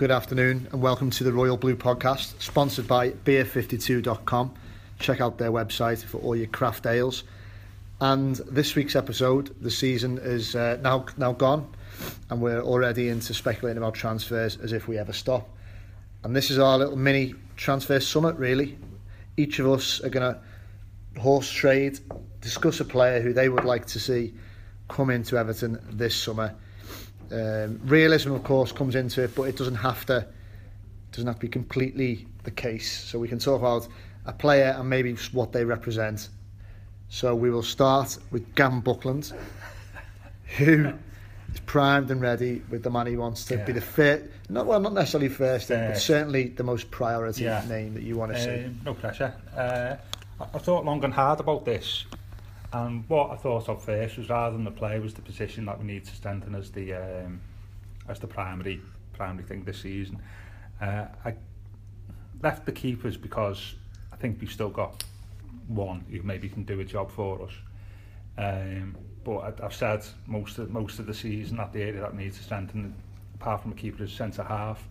Good afternoon and welcome to the Royal Blue podcast, sponsored by beer52.com. Check out their website for all your craft ales. And this week's episode, the season is uh, now now gone, and we're already into speculating about transfers as if we ever stop. And this is our little mini transfer summit, really. Each of us are going to horse trade, discuss a player who they would like to see come into Everton this summer um, realism, of course, comes into it, but it doesn't have to doesn't have to be completely the case. So we can talk about a player and maybe what they represent. So we will start with Gavin Buckland, who is primed and ready with the man he wants to yeah. be the first, not well, not necessarily first, uh, but certainly the most priority yeah. name that you want to uh, see. No pressure. Uh, I thought long and hard about this. And what I thought of first was rather than the player was the position that we need to strengthen as the um, as the primary primary thing this season. Uh, I left the keepers because I think we've still got one who maybe can do a job for us. Um, but I've said most of most of the season that the area that needs to strengthen, apart from a keeper, is centre half.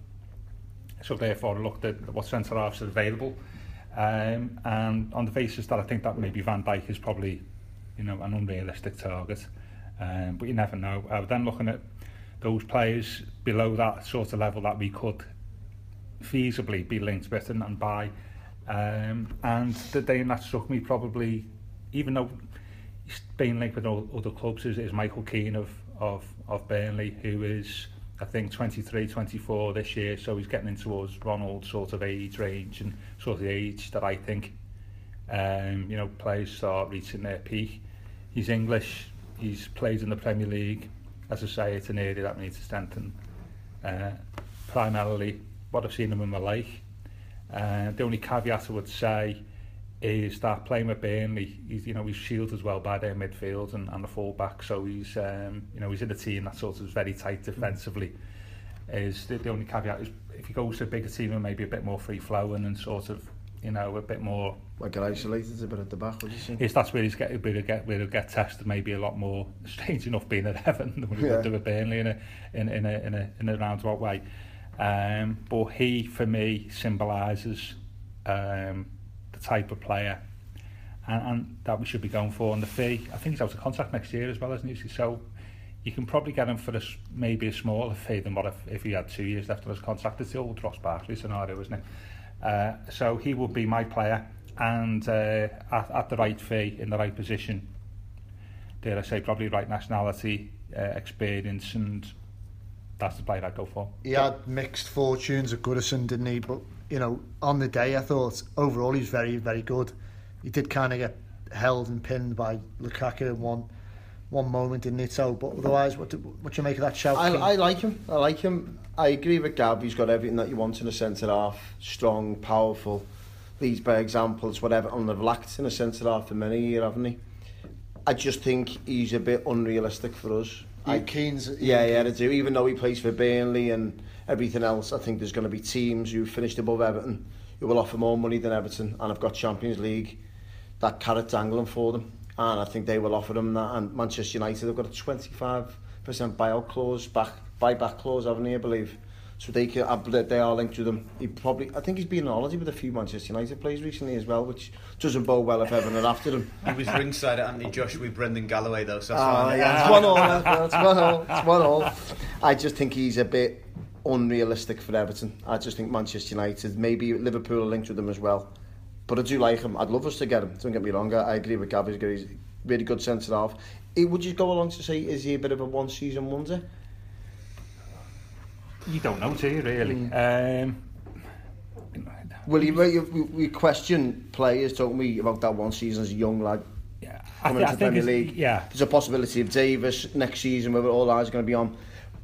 So therefore, I looked at what centre halves are available, um, and on the basis that I think that maybe Van Dijk is probably you know, an unrealistic target. Um, but you never know. I was then looking at those players below that sort of level that we could feasibly be linked with and, and buy. Um, and the day that struck me probably, even though he's been linked with all other clubs, is, is Michael Keane of, of, of Burnley, who is, I think, 23, 24 this year. So he's getting into us Ronald sort of age range and sort of age that I think, um, you know, players start reaching their peak. He's English. He's played in the Premier League. As I say, it's an area that needs to strengthen. Uh, primarily, what I've seen him in my life. Uh, the only caveat I would say is that playing with Burnley, he's, you know, he's shielded as well by their midfield and, and the fullback, so he's, um, you know, he's in a team that sort of is very tight defensively. Is the, the only caveat is if he goes to a bigger team and maybe a bit more free flowing and sort of you know, a bit more... Like get isolated a bit at the back, would you say? Yes, that's where he's get, where he'll get, where he'll get tested maybe a lot more, strange enough being at Everton than he yeah. would do at Burnley in a, in, in, a, in, a, in a roundabout way. Um, but he, for me, symbolises um, the type of player and, and that we should be going for. And the fee, I think he's out of contract next year as well, isn't he? So you can probably get him for a, maybe a smaller fee than what if, if he had two years left on his contract. It's the old Ross Barkley scenario, isn't it? Uh, so he would be my player and uh, at, at the right fee, in the right position. Dare I say, probably right nationality, uh, experience, and that's the player I'd go for. He had mixed fortunes at Goodison, didn't he? But, you know, on the day, I thought overall he's very, very good. He did kind of get held and pinned by Lukaku in one one moment, didn't it? So, but otherwise, what do, what do you make of that shout? I, I like him. I like him. I agree with Gav. He's got everything that you want in a centre half. Strong, powerful, leads by examples, whatever. And they've lacked in a centre half for many years, haven't he? I just think he's a bit unrealistic for us. I, Keane's, yeah, yeah, I do. Even though he plays for Burnley and everything else, I think there's going to be teams who finished above Everton who will offer more money than Everton and have got Champions League that carrot dangling for them and I think they will offer them that. And Manchester United have got a 25% buyout clause, back buyback clause, haven't they, I believe. So they can, they are linked to them. He probably, I think he's been on holiday with a few Manchester United players recently as well, which doesn't bode well if Everton are after them. He was ringside at Anthony Josh with Brendan Galloway though, so that's uh, yeah, it's one all. It's one all. It's one all. I just think he's a bit unrealistic for Everton. I just think Manchester United, maybe Liverpool are linked with them as well. But I do like him. I'd love us to get him. Don't get me wrong. I agree with Gav. He's got he's really good centre half. It, would you go along to say is he a bit of a one season wonder? You don't know, do you? Really? Mm. Um, Will you, we question players, don't we, about that one season as a young lad yeah, coming I th- into the Premier League? Yeah. There's a possibility of Davis next season, where all eyes are going to be on.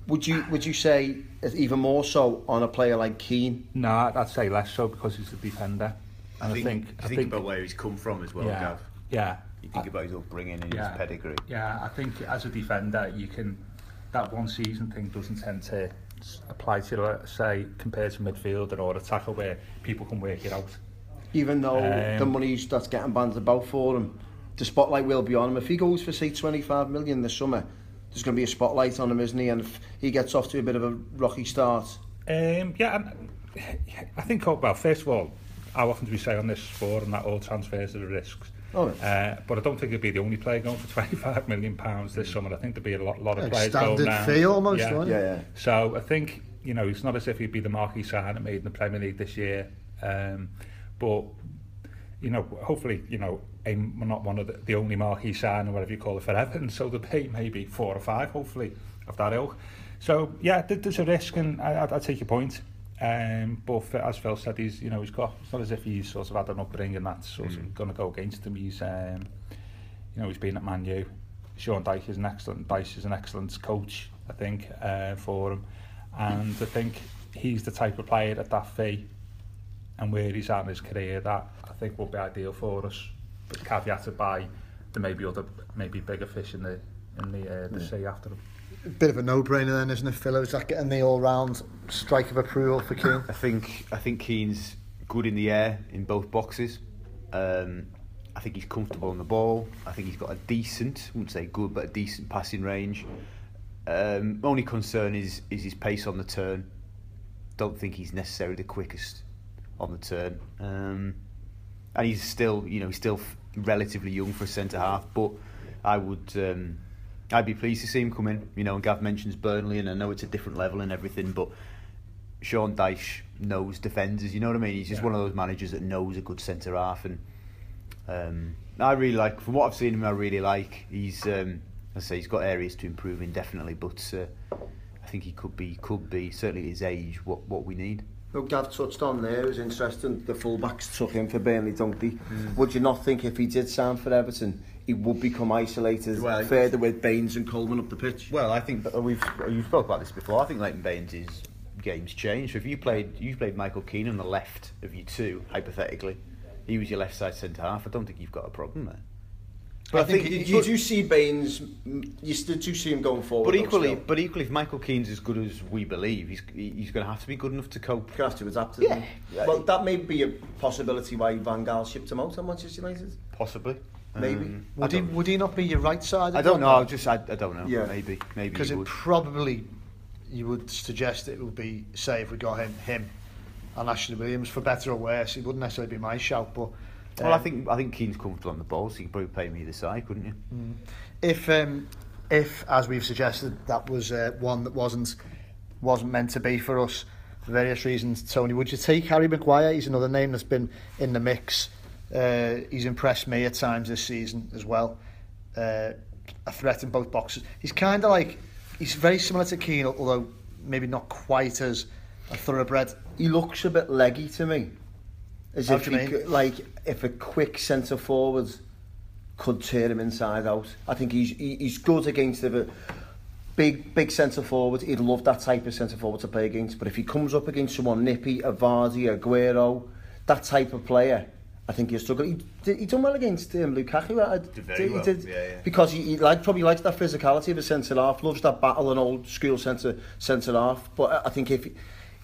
Would you would you say even more so on a player like Keane? No, I'd say less so because he's a defender. I think, I think, I think about where he's come from as well, yeah, Gav. Yeah. You think I, about his upbringing and yeah, his pedigree. Yeah, I think as a defender, you can that one season thing doesn't tend to apply to, say, compared to midfielder or a tackle where people can work it out. Even though um, the money that's getting banded about for him, the spotlight will be on him. If he goes for, say, 25 million this summer, there's going to be a spotlight on him, isn't he? And if he gets off to a bit of a rocky start. Um, yeah, I think, well, first of all, how often do we say on this forum that all transfers are risks? Oh, uh, but I don't think it'd be the only player going for 25 million pounds this summer. I think there'd be a lot, lot of like players standard going down. fee almost, yeah. yeah, yeah. So I think you know it's not as if he'd be the marquee sign made in the Premier League this year, um, but you know hopefully you know I'm not one of the, the only marquee sign or whatever you call it for Everton. So the pay maybe four or five hopefully of that ilk. So yeah, there's a risk, and I, I, I take your point. Um, but for, as Phil said, he's you know he's got it's not as if he's sort of had an upbringing that's sort mm. of going to go against him. He's um, you know he's been at Man U. Sean Dyche is an excellent Dyche is an excellent coach, I think, uh, for him, and I think he's the type of player at that fee and where he's at in his career that I think will be ideal for us. But caveated by there may be other maybe bigger fish in the in the uh, the yeah. sea after him bit of a no-brainer then, isn't it, Phil? Is that getting the all-round strike of approval for Keane? I think I think Keane's good in the air in both boxes. Um, I think he's comfortable on the ball. I think he's got a decent, I wouldn't say good, but a decent passing range. Um, only concern is is his pace on the turn. Don't think he's necessarily the quickest on the turn. Um, and he's still, you know, he's still relatively young for a centre half. But I would. Um, I'd be pleased to see him come in. You know, and Gav mentions Burnley, and I know it's a different level and everything, but Sean Dyche knows defenders. You know what I mean? He's just yeah. one of those managers that knows a good centre half, and um, I really like. From what I've seen him, I really like. He's, um, I say, he's got areas to improve in definitely, but uh, I think he could be, could be certainly at his age what what we need. Look, Gav touched on there, it was interesting. The fullbacks took him for Burnley, don't they? Mm. Would you not think if he did sign for Everton, he would become isolated well, further with Baines and Coleman up the pitch. Well, I think we've you've spoke about this before. I think Leighton Baines' game's changed. So if you played you played Michael Keane on the left of you two, hypothetically, he was your left side centre half. I don't think you've got a problem there. But I, I think, think you, you do see Baines. You still do see him going forward. But equally, but equally, if Michael Keane's as good as we believe, he's he's going to have to be good enough to cope. He's have to adapt. Yeah. Well, that may be a possibility why Van Gaal shipped him out at Manchester United. Possibly. Maybe um, would he would he not be your right side? I don't know. I just I, I don't know. Yeah. Maybe maybe because it probably you would suggest it would be say if we got him him and Ashley Williams for better or worse. It wouldn't necessarily be my shout, but. Um, well, I um, think I think Keane's comfortable on the ball, so you could probably play me either side, couldn't you? Mm. If um, if as we've suggested that was uh, one that wasn't wasn't meant to be for us for various reasons, Tony, would you take Harry Maguire? He's another name that's been in the mix. Uh, he's impressed me at times this season as well. Uh, a threat in both boxes. He's kind of like he's very similar to Keane, although maybe not quite as a thoroughbred. He looks a bit leggy to me, as How if he could, like if a quick centre forward could tear him inside out. I think he's he, he's good against the big big centre forward. He'd love that type of centre forward to play against. But if he comes up against someone nippy, a Vardy, Aguero, that type of player, I think he'll struggle. He, he done well against um, Lukaku. I, did very well. Did, yeah, yeah. Because he, he like, probably likes that physicality of a centre half, loves that battle and old school centre centre half. But I think if he,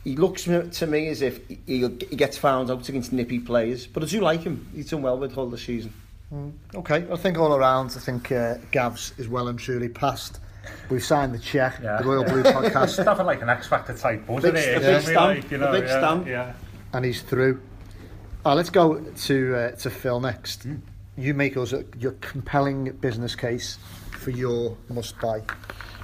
he looks to me as if he, he gets found out against nippy players. But I do like him. He's done well with all the season. Mm. Okay, I think all around, I think uh, Gavs is well and truly passed. We've signed the check, yeah. the Royal Blue podcast. It's nothing like an X Factor type buzz, big, it? big stamp, like, you know, big yeah, stamp. Yeah. And he's through. Oh, let's go to uh, to Phil next. Mm. You make us a, your compelling business case for your must buy.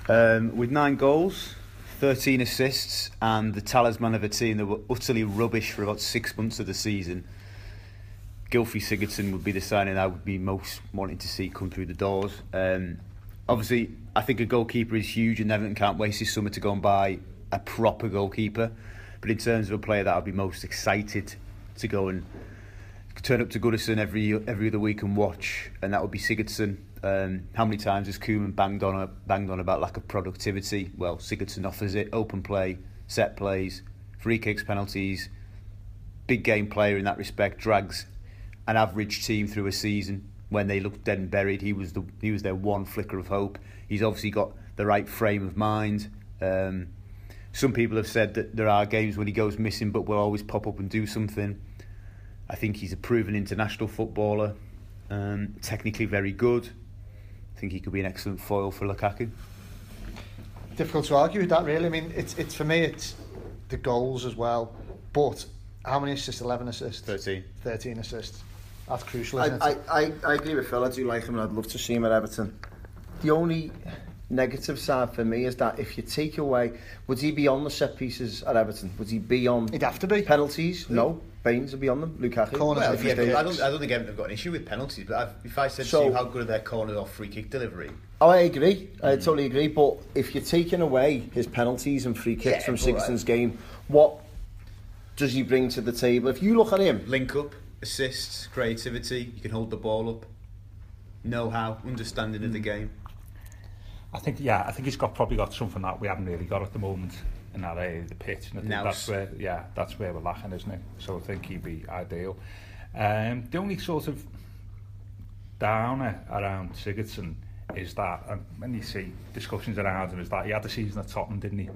Um, with nine goals, 13 assists, and the talisman of a team that were utterly rubbish for about six months of the season, Gylfi Sigurdsson would be the signing I would be most wanting to see come through the doors. Um, obviously, I think a goalkeeper is huge, and Everton can't waste his summer to go and buy a proper goalkeeper. But in terms of a player that I'd be most excited to go and turn up to Goodison every every other week and watch, and that would be Sigurdsson. Um, how many times has Koeman banged on banged on about lack of productivity? Well, Sigurdsson offers it: open play, set plays, free kicks, penalties. Big game player in that respect. Drags an average team through a season when they looked dead and buried. He was the he was their one flicker of hope. He's obviously got the right frame of mind. Um, some people have said that there are games when he goes missing, but will always pop up and do something. I think he's a proven international footballer, um, technically very good. I think he could be an excellent foil for Lukaku. Difficult to argue with that, really. I mean, it's it's for me, it's the goals as well. But how many assists? Eleven assists. Thirteen. Thirteen assists. That's crucial, I, isn't I, it? I, I agree with Phil. I do like him and I'd love to see him at Everton. The only negative side for me is that if you take away, would he be on the set pieces at Everton? Would he be on He'd have to be. penalties? No. Baines would be on them. Lukaku. Corners Well, if yeah, I don't, I don't think Everton have got an issue with penalties, but I've, if I said So- to you how good are their corner or free kick delivery, Oh, I agree. I hmm. totally agree. But if you're taking away his penalties and free kicks Yeah, from but, Sigurdsson's game, what does he bring to the table? If you look at him, link up, assists, creativity, you can hold the ball up, know how, understanding of the hmm. game. I think yeah, I think he's got probably got something that we haven't really got at the moment in that area of the pitch, and I think Nous. that's where yeah, that's where we're lacking, isn't it? So I think he'd be ideal. Um, the only sort of downer around Sigurdsson is that, and when you see discussions around him, is that he had a season at Tottenham, didn't he?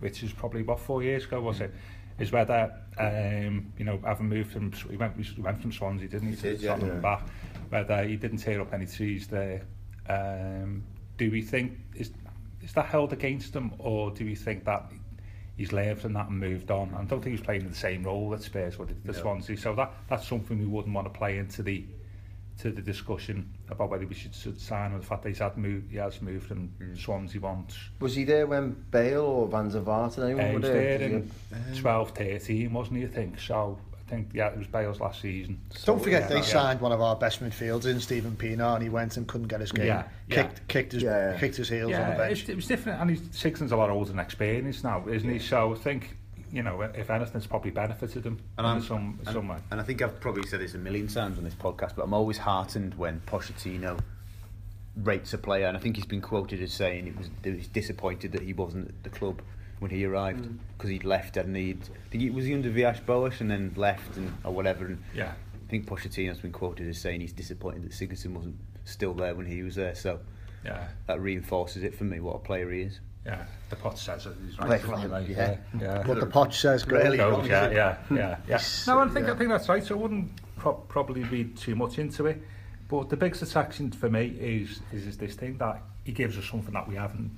Which is probably about four years ago, was it? Is whether um, you know, having moved from he went he went from Swansea, didn't he, to did. Tottenham Yeah. back, whether he didn't tear up any trees there. Um, do we think is is that held against him, or do we think that he's learned from that and moved on? I don't think he's playing the same role at Spurs with the No. Swansea, so that that's something we wouldn't want to play into the to the discussion about whether we should, should sign or the fact that he's had moved, he has moved from Swansea once. was he there when Bale or Van der Vaart and Uh, anyone he were was there? there Was he- in 12, 13, wasn't he, I think? So I think, yeah, it was Bale's last season. Don't forget yeah, they yeah. signed one of our best midfielders in Stephen Pienaar and he went and couldn't get his game. Yeah, yeah. Kicked, kicked, his, Yeah, yeah. kicked his heels on the Yeah, bench. it, it was different, and he's Sixton's a lot older and experienced now, isn't he? So I think, you know, if anything, it's probably benefited him And in I'm- some, and, some way. and I think I've probably said this a million times on this podcast, but I'm always heartened when Pochettino rates a player, and I think he's been quoted as saying it was he was disappointed that he wasn't at the club when he arrived mm. because he'd left and he'd I think he was he under Villas-Boas and then left and or whatever. And Yeah. I think Pochettino's been quoted as saying he's disappointed that Sigurdsson wasn't still there when he was there. So Yeah, that reinforces it for me what a player he is. yeah. The pot says it. He's Right, right. fine, like, yeah. yeah. What the Poch says, Grayley. Goes, yeah, yeah, yeah, yeah. No, I think yeah. I think that's right. So I wouldn't pro- probably read too much into it. But the biggest attraction for me is is, is this thing that he gives us something that we haven't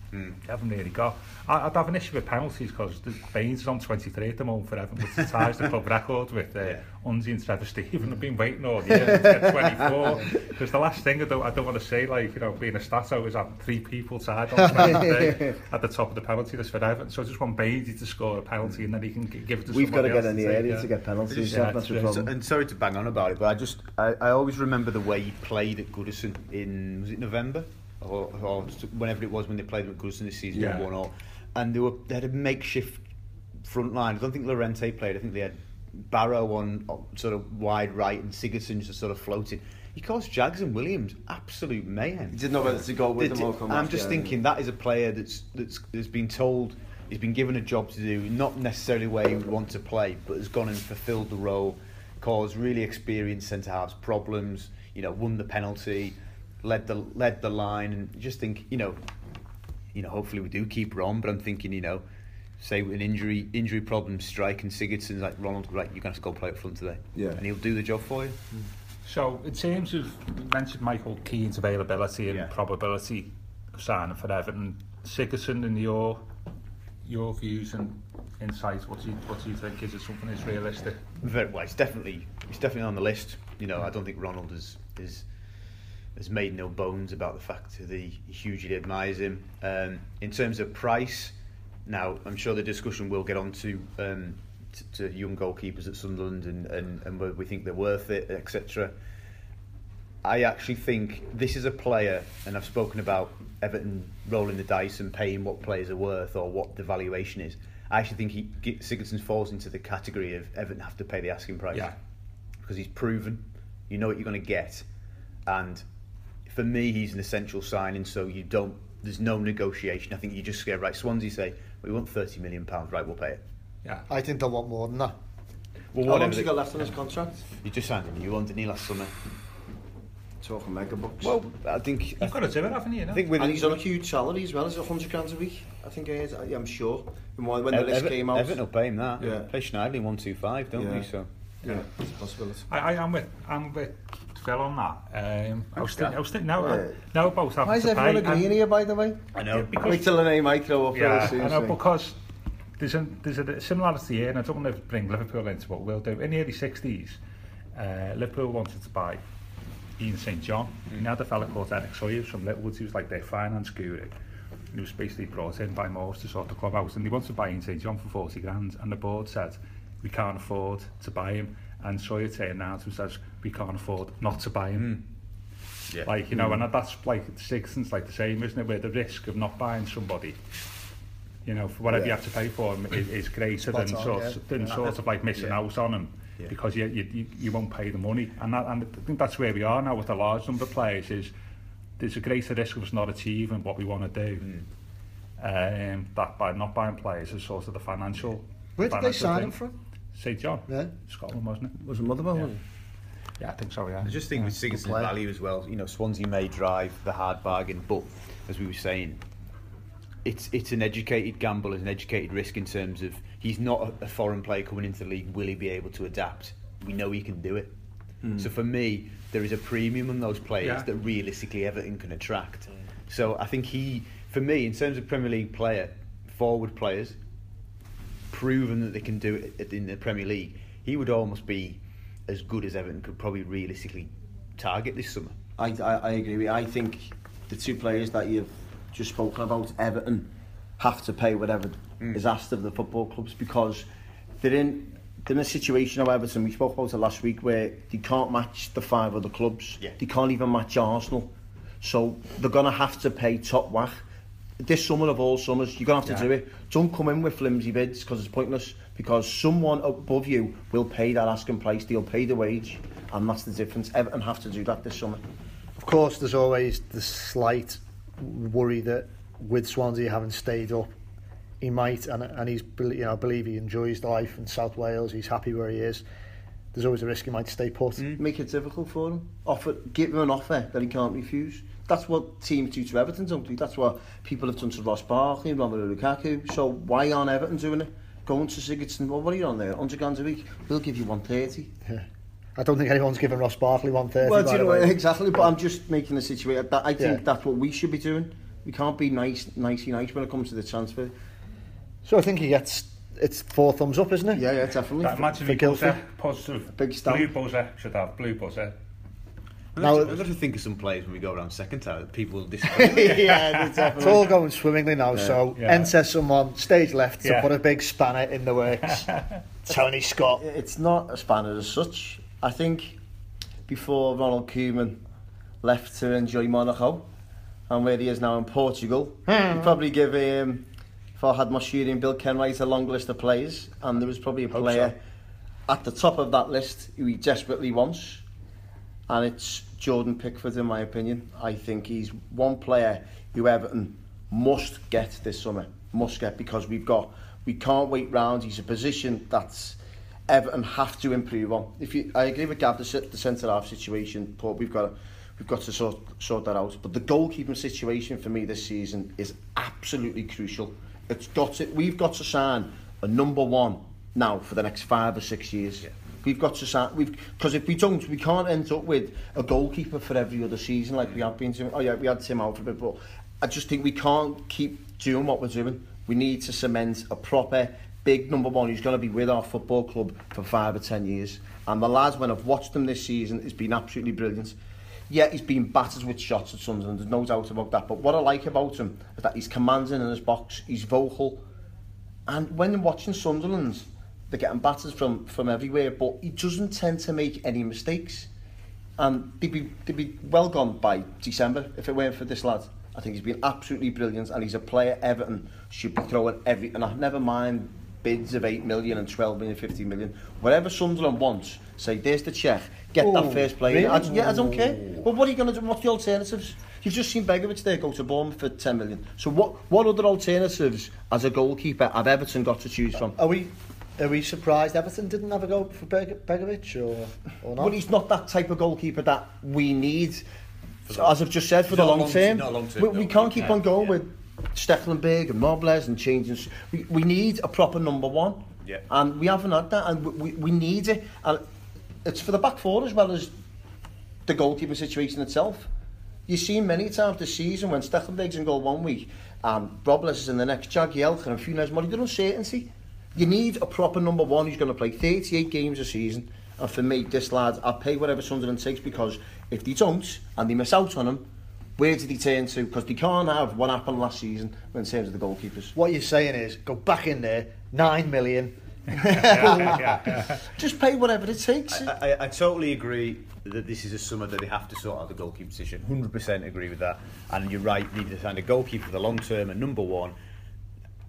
haven't really got. I, I'd have an issue with penalties because Baines is on 23 at the moment for Everton, which ties the club record with uh, Yeah. Unzi and Trevor Steven. I've been waiting all year to get 24. Because the last thing I don't, I don't want to say, like, you know, being a stato is that three people tied on 23 at the top of the penalty list for Everton. So I just want Baines to score a penalty and then he can g- give it to We've got to get else in the area yeah. to get penalties. Yeah, Yeah, that's the problem. So, and sorry to bang on about it, but I just I, I always remember the way he played at Goodison in was it November or, or whenever it was when they played at Goodison this season Yeah. one all, and they were they had a makeshift front line. I don't think Llorente played. I think they had Barrow on, sort of wide right and Sigurdsson just sort of floating. He caused Jags and Williams absolute mayhem. He didn't know whether to go with them or come I'm just thinking that is a player that's that's has been told he's been given a job to do, not necessarily where he would want to play, but has gone and fulfilled the role, caused really experienced centre halves problems. You know, won the penalty, led the led the line, and just think you know, you know, hopefully we do keep her on. But I'm thinking, you know, say an injury injury problem strike and Sigurdsson's like Ronald, right, you're going to have to go play up front today, Yeah. and he'll do the job for you. So, in terms of, you mentioned Michael Keane's availability and Yeah. probability of signing for Everton, Sigurdsson and your your views and insights, what do you what do you think? Is it something that's realistic? Very well. It's definitely it's definitely on the list. You know, I don't think Ronald is is has made no bones about the fact that he hugely admires him. Um, in terms of price, now I'm sure the discussion will get on to um, to young goalkeepers at Sunderland and, and, and whether we think they're worth it, etc. I actually think this is a player, and I've spoken about Everton rolling the dice and paying what players are worth or what the valuation is. I actually think he Sigurdsson falls into the category of Everton have to pay the asking price Yeah. because he's proven. You know what you're going to get, and for me, he's an essential signing. So you don't. There's no negotiation. I think you just get right. Swansea say we want 30 million pounds. Right, we'll pay it. Yeah. I think they'll want more than that. Well, How whatever. long's he got left on his contract? You just signed him. You wanted didn't last summer? Talking mega bucks. Well, I think. You've got to do it, haven't you? you know? I think with and he's on a huge salary as well. Is it 100 grand a week? I think it is. I- I'm sure. And when when the list came out. Everton will pay him that. Yeah. Play Schneiderlin one two five, don't Yeah. we? So Yeah, it's a possibility. I, I am with I'm with Phil on that. Um, I was thinking, I was thinking now, Yeah. now about having Why is to everyone agreeing here, by the way? I know. because- Wait till the name I throw up Yeah, very I know, soon. because there's a, there's a similarity here, and I don't want to bring Liverpool into what we'll do. In the early 60s, uh, Liverpool wanted to buy Ian St John. Mm. He had a fella called Eric Sawyers from Littlewoods, he was like their finance guru. He was basically brought in by Moores to sort the club out, and they wanted to buy Ian St John for 40 grand, and the board said, we can't afford to buy him. And Sawyer turned around and says, we can't afford not to buy him. Mm. yeah. Like, you know, mm. and that's like, Sixton's like the same, isn't it? Where the risk of not buying somebody, you know, for whatever you have to pay for him is, is greater Spot than on, sort, yeah. than Yeah. sort of like missing Yeah. out on him Yeah. because you, you, you, you won't pay the money. And, that, and I think that's where we are now with a large number of players is there's a greater risk of us not achieving what we want to do. Mm. Um, that by not buying players is sort of the financial. Where did they financial sign thing. him from? St John, Yeah. Scotland, wasn't it? Was it Motherwell? Yeah. wasn't Yeah, I think so. Yeah. I just think with Sigurdsson's player. value as well, you know, Swansea may drive the hard bargain, but as we were saying, it's it's an educated gamble, it's an educated risk in terms of he's not a, a foreign player coming into the league. Will he be able to adapt? We know he can do it. Hmm. So for me, there is a premium on those players Yeah. that realistically Everton can attract. So I think he, for me, in terms of Premier League player, forward players, proven that they can do it in the Premier League, he would almost be as good as Everton could probably realistically target this summer. I, I, I agree with you. I think the two players that you've just spoken about, Everton, have to pay whatever mm. is asked of the football clubs because they're in they're in a situation of Everton, we spoke about it last week, where they can't match the five other clubs. Yeah. They can't even match Arsenal. So they're going to have to pay top whack. This summer of all summers, you're going to have to Yeah. do it. Don't come in with flimsy bids because it's pointless. Because someone above you will pay that asking price, they'll pay the wage, and that's the difference. Everton have to do that this summer. Of course, there's always the slight worry that with Swansea having stayed up, he might, and, and he's, you know, I believe he enjoys life in South Wales. He's happy where he is. There's always a risk he might stay put. Mm. make it difficult for him. Offer, give him an offer that he can't refuse. That's what teams do to Everton, don't they? That's what people have done to Ross Barkley, Romelu Lukaku. So why aren't Everton doing it? Going to Sigurdsson, well, what are you on there? 100 grand a week? We'll give you 130. Yeah. I don't think anyone's given Ross Barkley 130. Well, do you know, way. exactly, but I'm just making a situation. That, I think Yeah. that's what we should be doing. We can't be nice, nicey nice when it comes to the transfer. So I think he gets it's four thumbs up, isn't it? Yeah, yeah, definitely. That imagine for if Guildford. buzzer, positive. Big stamp. Blue buzzer should have blue buzzer. Now- I've got to think of some players when we go around second tier that people will disagree. yeah, It's all going swimmingly now, so Yeah. enter someone stage left to Yeah. put a big spanner in the works. Tony Scott. It's not a spanner as such. I think before Ronald Koeman left to enjoy Monaco and where he is now in Portugal, he'd probably give um, Farhad Moshiri and Bill Kenwright a long list of players and there was probably a Hope player at the top of that list who he desperately wants and it's Jordan Pickford in my opinion. I think he's one player who Everton must get this summer. Must get because we've got we can't wait round. He's a position that's Everton have to improve on. If you, I agree with Gav the, the centre half situation, but we've got we've got to sort sort that out. But the goalkeeping situation for me this season is absolutely crucial. It's got to, we've got to sign a number one now for the next five or six years. Yeah. We've got to sign. We've because if we don't, we can't end up with a goalkeeper for every other season like we have been doing. Oh yeah, we had Tim out for a bit, but I just think we can't keep doing what we're doing. We need to cement a proper big number one who's going to be with our football club for five or ten years. And the lads, when I've watched them this season, has been absolutely brilliant. Yeah, he's been battered with shots at Sunderland. There's no doubt about that. But what I like about him is that he's commanding in his box. He's vocal. And when watching Sunderland, they're getting battered from, from everywhere, but he doesn't tend to make any mistakes. And they'd be, they'd be well gone by December if it weren't for this lad. I think he's been absolutely brilliant, and he's a player Everton should be throwing every. And I never mind bids of 8 million and 12 million, 15 million. Whatever Sunderland wants, say, there's the check, get that oh, first player. really? I, yeah, I don't care. But what are you going to do? What's the alternatives? You've just seen Begovic there go to Bournemouth for 10 million. So what, what other alternatives as a goalkeeper have Everton got to choose uh, from? Are we are we surprised Everton didn't have a go for Beg- Begovic or or not? But he's not that type of goalkeeper that we need, as I've just said, for the not long, long- term. not long term, we, no, we can't keep can't, on going yeah. with Stekelenburg and Robles and changing. We, we need a proper number one. Yeah. And we haven't had that, and we, we, we need it. And it's for the back four as well as the goalkeeper situation itself. You've seen many times this season when Stekelenburg's in goal one week and Robles is in the next, Jagielka and Funes Mori, they're uncertainty. You need a proper number one who's going to play 38 games a season. And for me, this lad, I'll pay whatever Sunderland takes because if they don't and they miss out on him, where did he turn to? Because they can't have what happened last season in terms of the goalkeepers. What you're saying is go back in there, nine million. Just pay whatever it takes. I, I, I totally agree that this is a summer that they have to sort out the goalkeeper position. 100% agree with that. And you're right, they need to find a goalkeeper for the long term and number one.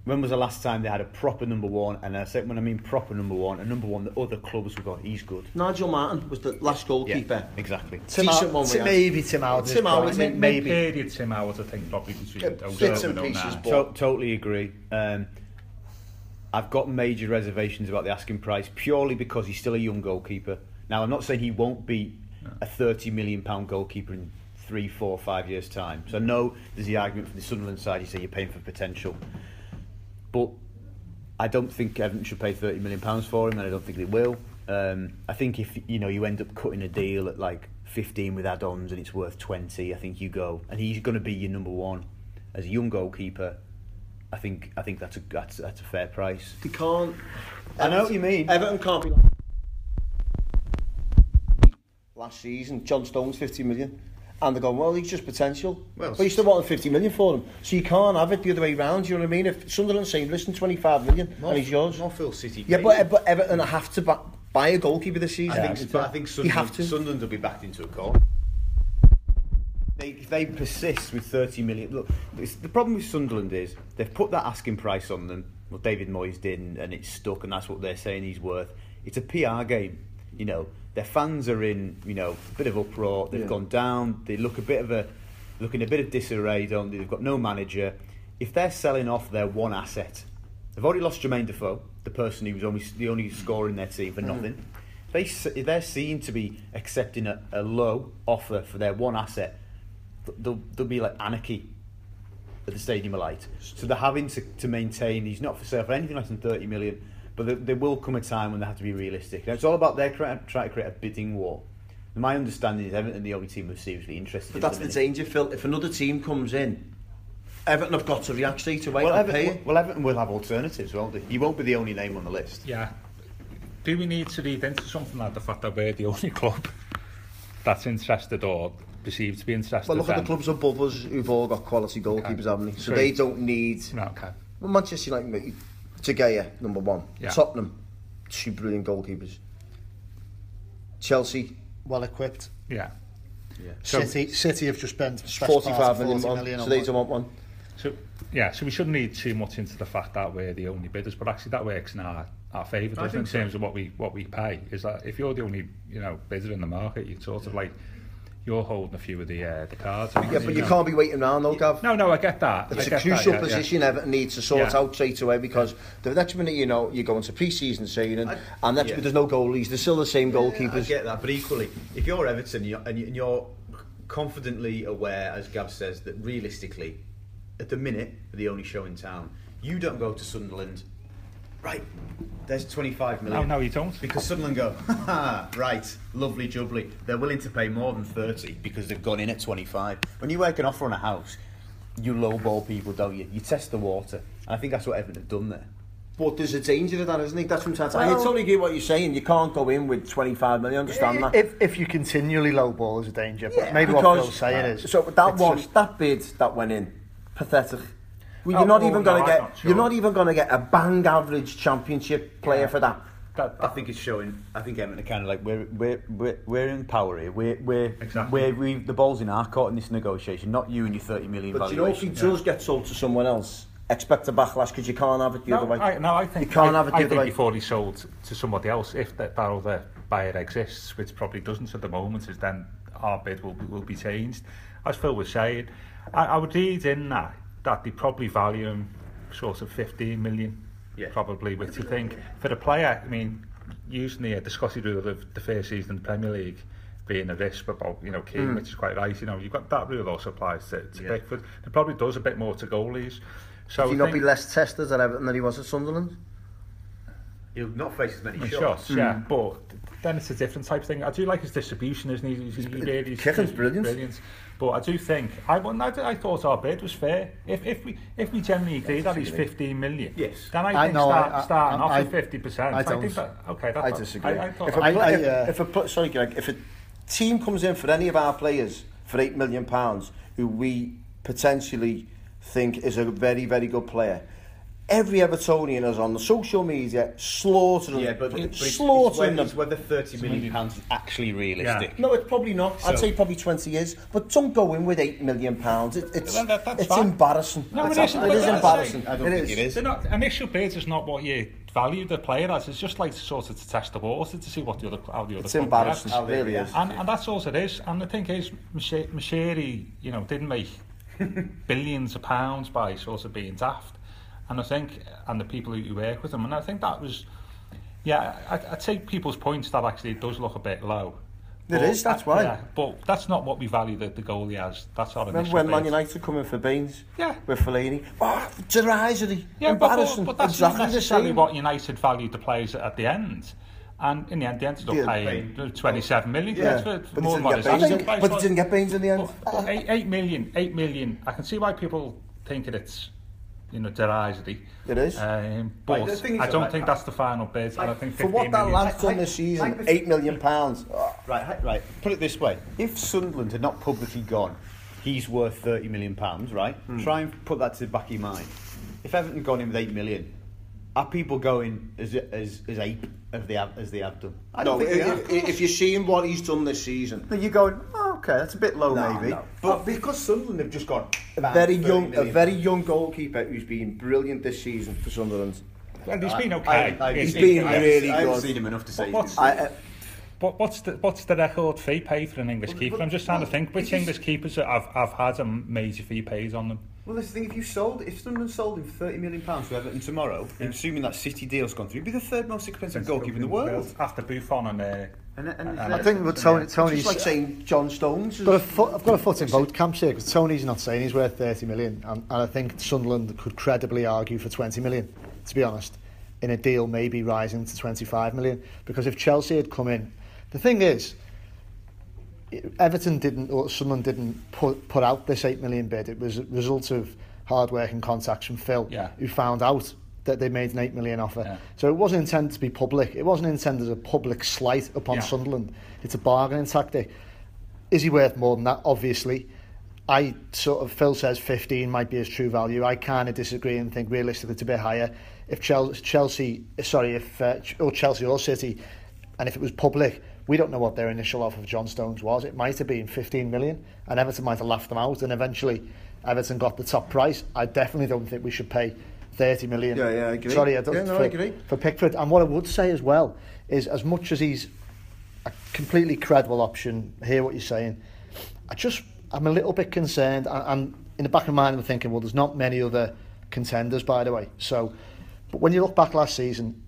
When was the last time they had a proper number one? And I said, when I mean proper number one, a number one that other clubs have got, he's good. Nigel Martyn was the last goalkeeper. Yeah, exactly. Tim Decent Howard- one Tim- maybe Tim Howard. Tim Howard, Mid, maybe. mid-period Tim Howard, I think, probably between Yeah, those and and pieces, but- To- totally agree. Um, I've got major reservations about the asking price purely because he's still a young goalkeeper. Now, I'm not saying he won't be a 30 million pound goalkeeper in three, four, five years' time. So I know there's the argument from the Sunderland side. You say you're paying for potential, but I don't think Everton should pay 30 million pounds for him, and I don't think they will. Um, I think if you know you end up cutting a deal at like 15 with add-ons and it's worth 20, I think you go, and he's going to be your number one as a young goalkeeper. I think I think that's a that's, that's a fair price. They can't. I know what you mean. Everton can't be. Last season, John Stones 50 million. And they're going, well, he's just potential. Well, but you still want 50 million for him. So you can't have it the other way round, you know what I mean? If Sunderland's saying, listen, 25 million, and he's yours. Northfield City. Yeah, but, but Everton have to buy, buy a goalkeeper this season. I think, but I think you have Sunderland, to. Sunderland will be backed into a corner. They, if they persist with 30 million. Look, it's, the problem with Sunderland is they've put that asking price on them. Well, David Moyes did, and it's stuck, and that's what they're saying he's worth. It's a PR game. You know, their fans are in, you know, a bit of uproar. They've Yeah. gone down. They look a bit of a, look in a bit of disarray. Don't they? They've got no manager. If they're selling off their one asset, they've already lost Jermaine Defoe, the person who was only the only scorer in their team for mm. nothing. They, they're seen to be accepting a, a low offer for their one asset. th- There'll, there'll be like anarchy at the Stadium of Light. So they're having to, to maintain. He's not for sale for anything less than 30 million. But there, there will come a time when they have to be realistic. Now, it's all about their trying to create a bidding war. And my understanding is Everton the only team who's seriously interested. But in that's it at the danger, Phil. If another team comes in, Everton have got to react straight away Well, and pay Everton, it. well, Everton will have alternatives, won't they? You won't be the only name on the list. Yeah. Do we need to read into something like the fact that we're the only club that's interested or perceived to be interested? Well, look at the clubs above us who've all got quality goalkeepers, Okay. haven't they? So True. they don't need. No, okay. Well, Manchester United, De Gea, number one. Yeah. Tottenham, two brilliant goalkeepers. Chelsea, Well equipped. Yeah. So- City, City have just spent best part 45 of million, 40 one, million so they don't want one. So yeah, so we shouldn't read too much into the fact that we're the only bidders, but actually that works in our, our favour, I doesn't it, in so. terms of what we what we pay. Is that if you're the only you know bidder in the market, you sort of like you're holding a few of the uh, the cards. Yeah, but you can't be waiting around, though, Gav. No, no, I get that. It's I a crucial that, yeah, position Everton needs to sort Yeah. out straight away because the next minute you know you go into pre-season training I- and next yeah. there's no goalies. There's still the same goalkeepers. I get that, but equally, if you're Everton you're, and you- and you're confidently aware, as Gav says, that realistically, at the minute, the only show in town, you don't go to Sunderland. Right, there's 25 million. No, no, you don't. Because Sunderland go, "Ha, right, lovely jubbly. They're willing to pay more than 30 because they've gone in at 25. When you make an offer on a house, you lowball people, don't you? You test the water. And I think that's what Everton have done there. But there's a danger to that, isn't it? That's what I'm trying to I Well- totally agree what you're saying. You can't go in with 25 million. Understand that. If, if you continually lowball, there's a danger. But Yeah, maybe what because- Phil's saying is... So that one, just- that bid that went in, pathetic. Well, Oh, you're not well, even no, going to get. sure. You're not even going to get a bang average championship player Yeah. for that. That, I think it's showing. I think Everton are kind of like we're we're we're, we're in power here. We're we're Exactly. we're we the ball's in our court in this negotiation, not you and your thirty million But you know, if he valuation. does get sold to someone else, expect a backlash because you can't have it the no, other way. I, no, I think You can't I, have it the I other think way. before he sold to somebody else, if that, that other buyer exists, which probably doesn't at the moment, is then our bid will be, will be changed. As Phil was saying, I, I would read in that that they probably value him sort of 15 million, Yeah. probably, which you think for the player, I mean, using the, uh, the Scotty rule of the first season in the Premier League being a risk about, you know, Keane, which is quite right, you know, you've got that rule also applies to, to Yeah. Pickford. It probably does a bit more to goalies. So Would he not think- be less tested at Everton than he was at Sunderland? He'll not face as many And shots. shots, yeah, but then it's a different type of thing. I do like his distribution, isn't he? He's, he's, he really, he's, kicking's he's brilliant. brilliant. But I do think I, wouldn't- I, I thought our bid was fair. If if we if we generally agree that he's 15 million, Yes. then I I think know, start, I- I- starting off I- with 50 percent. I think don't. that okay. That's I disagree. I, I thought, if, a, I- pla- I, if, uh, if a sorry, Greg, if a team comes in for any of our players for eight million pounds, who we potentially think is a very, very good player, every Evertonian is on the social media slaughtering, Yeah, but, but it's, it's, whether, it's them. whether 30 million pounds is actually realistic. No, it's probably not. I'd say probably 20 is. But don't go in with 8 million pounds. It, it's Well, that- that's it's fine. embarrassing. No, it It's isn't, ab- but It is that's embarrassing. I don't think it is. They're not, initial bids is not what you value the player as. It's just like sort of to test the water to see what the other how the other. It's club embarrassing. It really is. And, and that's all it is. And the thing is, Moshiri, Moshiri, you know, didn't make billions of pounds by sort of being daft. And I think, and the people who, work with them, and I think that was, yeah, I, I take people's points that actually it does look a bit low. It is, that's why. Yeah, but that's not what we value the, the goalie as. That's our Remember when Man. United come in for Baines? Yeah. With Fellaini? Oh, derisory. Yeah, but, embarrassing. but, but that's exactly not necessarily what United valued the players at the end. And in the end, they ended up Yeah, paying 27 million. Yeah, for, but more than didn't get what Baines his but he didn't get Baines in the end. But, but eight, 8 million, 8 million, I can see why people think that it's, you know, derisory. It is. Um, but Right, the thing is, I don't like, think that's the final bid. and I think For what that million- lad's done this season, like the- eight million pounds. Oh, Right, right. Put it this way: if Sunderland had not publicly gone, he's worth thirty million pounds. Right. Hmm. Try and put that to the back of your mind. If Everton had gone in with eight million, are people going as as as ape as they have as they have done? I No, think if, are. if, if you're seeing what he's done this season, Then you're going, oh, okay, that's a bit low, No, maybe. no. But because Sunderland have just got a very 30 young, a very young goalkeeper who's been brilliant this season for Sunderland. Well, he's been okay. I- He's He's been I- really I haven't good. seen him enough to say. what's- he's- I, uh, What, what's the what's the record fee paid for an English Well, keeper? well, I'm just trying to think which if you- English keepers have, have had a major fee paid on them. Well, that's the thing. If you sold, if Sunderland sold him for thirty million pounds to Everton tomorrow, assuming that City deal's gone through, he'd be the third most expensive goalkeeper in the world. after Buffon and. Uh, And, and, And I think with Tony, it's Tony's just like saying John Stones. got a foot, I've got a foot in both camps here because Tony's not saying he's worth 30 million, and, and I think Sunderland could credibly argue for 20 million. To be honest, in a deal maybe rising to 25 million, because if Chelsea had come in, the thing is, Everton didn't or Sunderland didn't put put out this 8 million bid. It was a result of hard work and contacts from Phil, Yeah. who found out that they made an 8 million offer. Yeah. So it wasn't intended to be public. It wasn't intended as a public slight upon Yeah. Sunderland. It's a bargaining tactic. Is he worth more than that? Obviously. I sort of, Phil says 15 might be his true value. I kind of disagree and think realistically it's a bit higher. If Chelsea, Chelsea sorry, if uh, or Chelsea or City, and if it was public, we don't know what their initial offer of John Stones was. It might have been 15 million, and Everton might have laughed them out, and eventually Everton got the top price. I definitely don't think we should pay 30 million. Yeah, yeah, I agree. Sorry, I don't Yeah, no, for, I agree. for Pickford. And what I would say as well is, as much as he's a completely credible option, hear what you're saying. I just, I'm a little bit concerned. I, I'm in the back of my mind, I'm thinking, well, there's not many other contenders, by the way. So, but when you look back last season,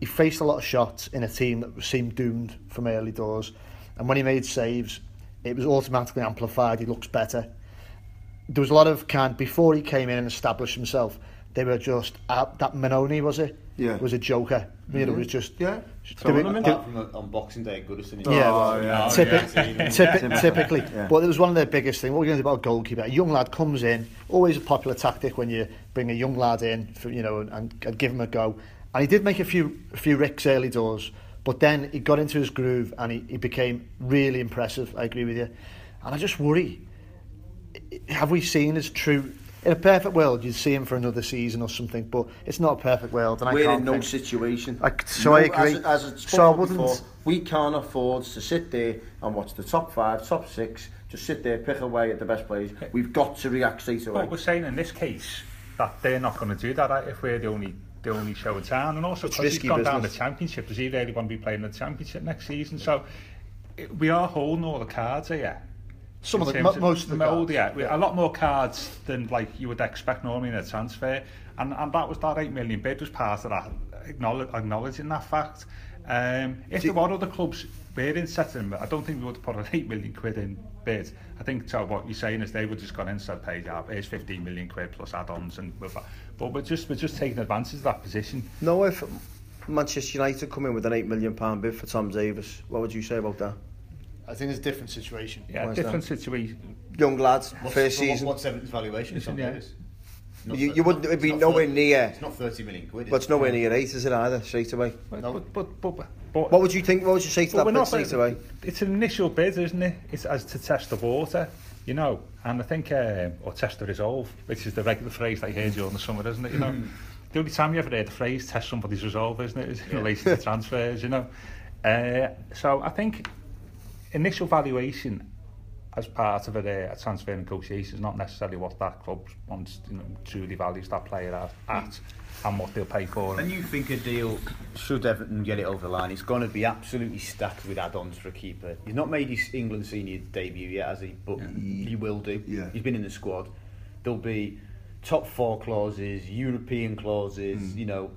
he faced a lot of shots in a team that seemed doomed from early doors, and when he made saves, it was automatically amplified. He looks better. There was a lot of kind before he came in and established himself. They were just uh, that Mannone was it? Yeah. was a joker. You know, it was just Yeah. doing- them do- Apart from the- on Boxing Day Goodison. yeah, Oh, yeah. typi- typi- typically. But it was one of their biggest things. What we're going to do about a goalkeeper? A young lad comes in, always a popular tactic when you bring a young lad in, for, you know, and, and give him a go. And he did make a few a few ricks early doors, but then he got into his groove and he, he became really impressive. I agree with you, and I just worry. Have we seen his true? In a perfect world, you'd see him for another season or something, but it's not a perfect world, and I We're can't in no think- situation. I- so I agree. As, as it's So I wouldn't- before, we can't afford to sit there and watch the top five, top six, just sit there, pick away at the best players. We've got to react straight away. But we're saying in this case, that they're not going to do that right, if we're the only the only show in town. And also, because he's gone down the championship, does he really want to be playing the championship next season? So it, we are holding all the cards here. Some of the, mo- most of the mo- cards. yeah, we- a lot more cards than like you would expect normally in a transfer, and and that was that eight million bid was part of that, acknowledge, acknowledging that fact. Um, if there were other clubs were in setting, I don't think we would have put an eight million quid in bid. I think so. What you're saying is they would just gone in and said, "Paid yeah, here's 15 million quid plus add-ons," and we're, but we're just we're just taking advantage of that position. No, if Manchester United come in with an eight million pound bid for Tom Davies, what would you say about that? I think it's a different situation. Yeah, Why is different situation. Young lads, What's, first what- season. What's Everton's valuation? Listen, yeah. Davies? Not You- you wouldn't- it'd be it's nowhere thir- near- It's not 30 million quid. But it's it? nowhere near eight, is it either? Straight away. But, No. but, but, but, but What would you think? What would you say to that we're bid not straight away? It's an initial bid, isn't it? It's as to test the water, you know. And I think, um, or test the resolve, which is the regular phrase that you hear during the summer, isn't it? You know, the only time you ever heard the phrase "test somebody's resolve," isn't it? Is in relation to transfers, you know. Uh, so I think initial valuation as part of a, a transfer negotiation is not necessarily what that club wants, you know, truly values that player at, at and what they'll pay for. And you think a deal, should Everton get it over the line, it's going to be absolutely stacked with add-ons for a keeper. He's not made his England senior debut yet, has he? But he will do. Yeah. He's been in the squad. There'll be top four clauses, European clauses, mm. you know,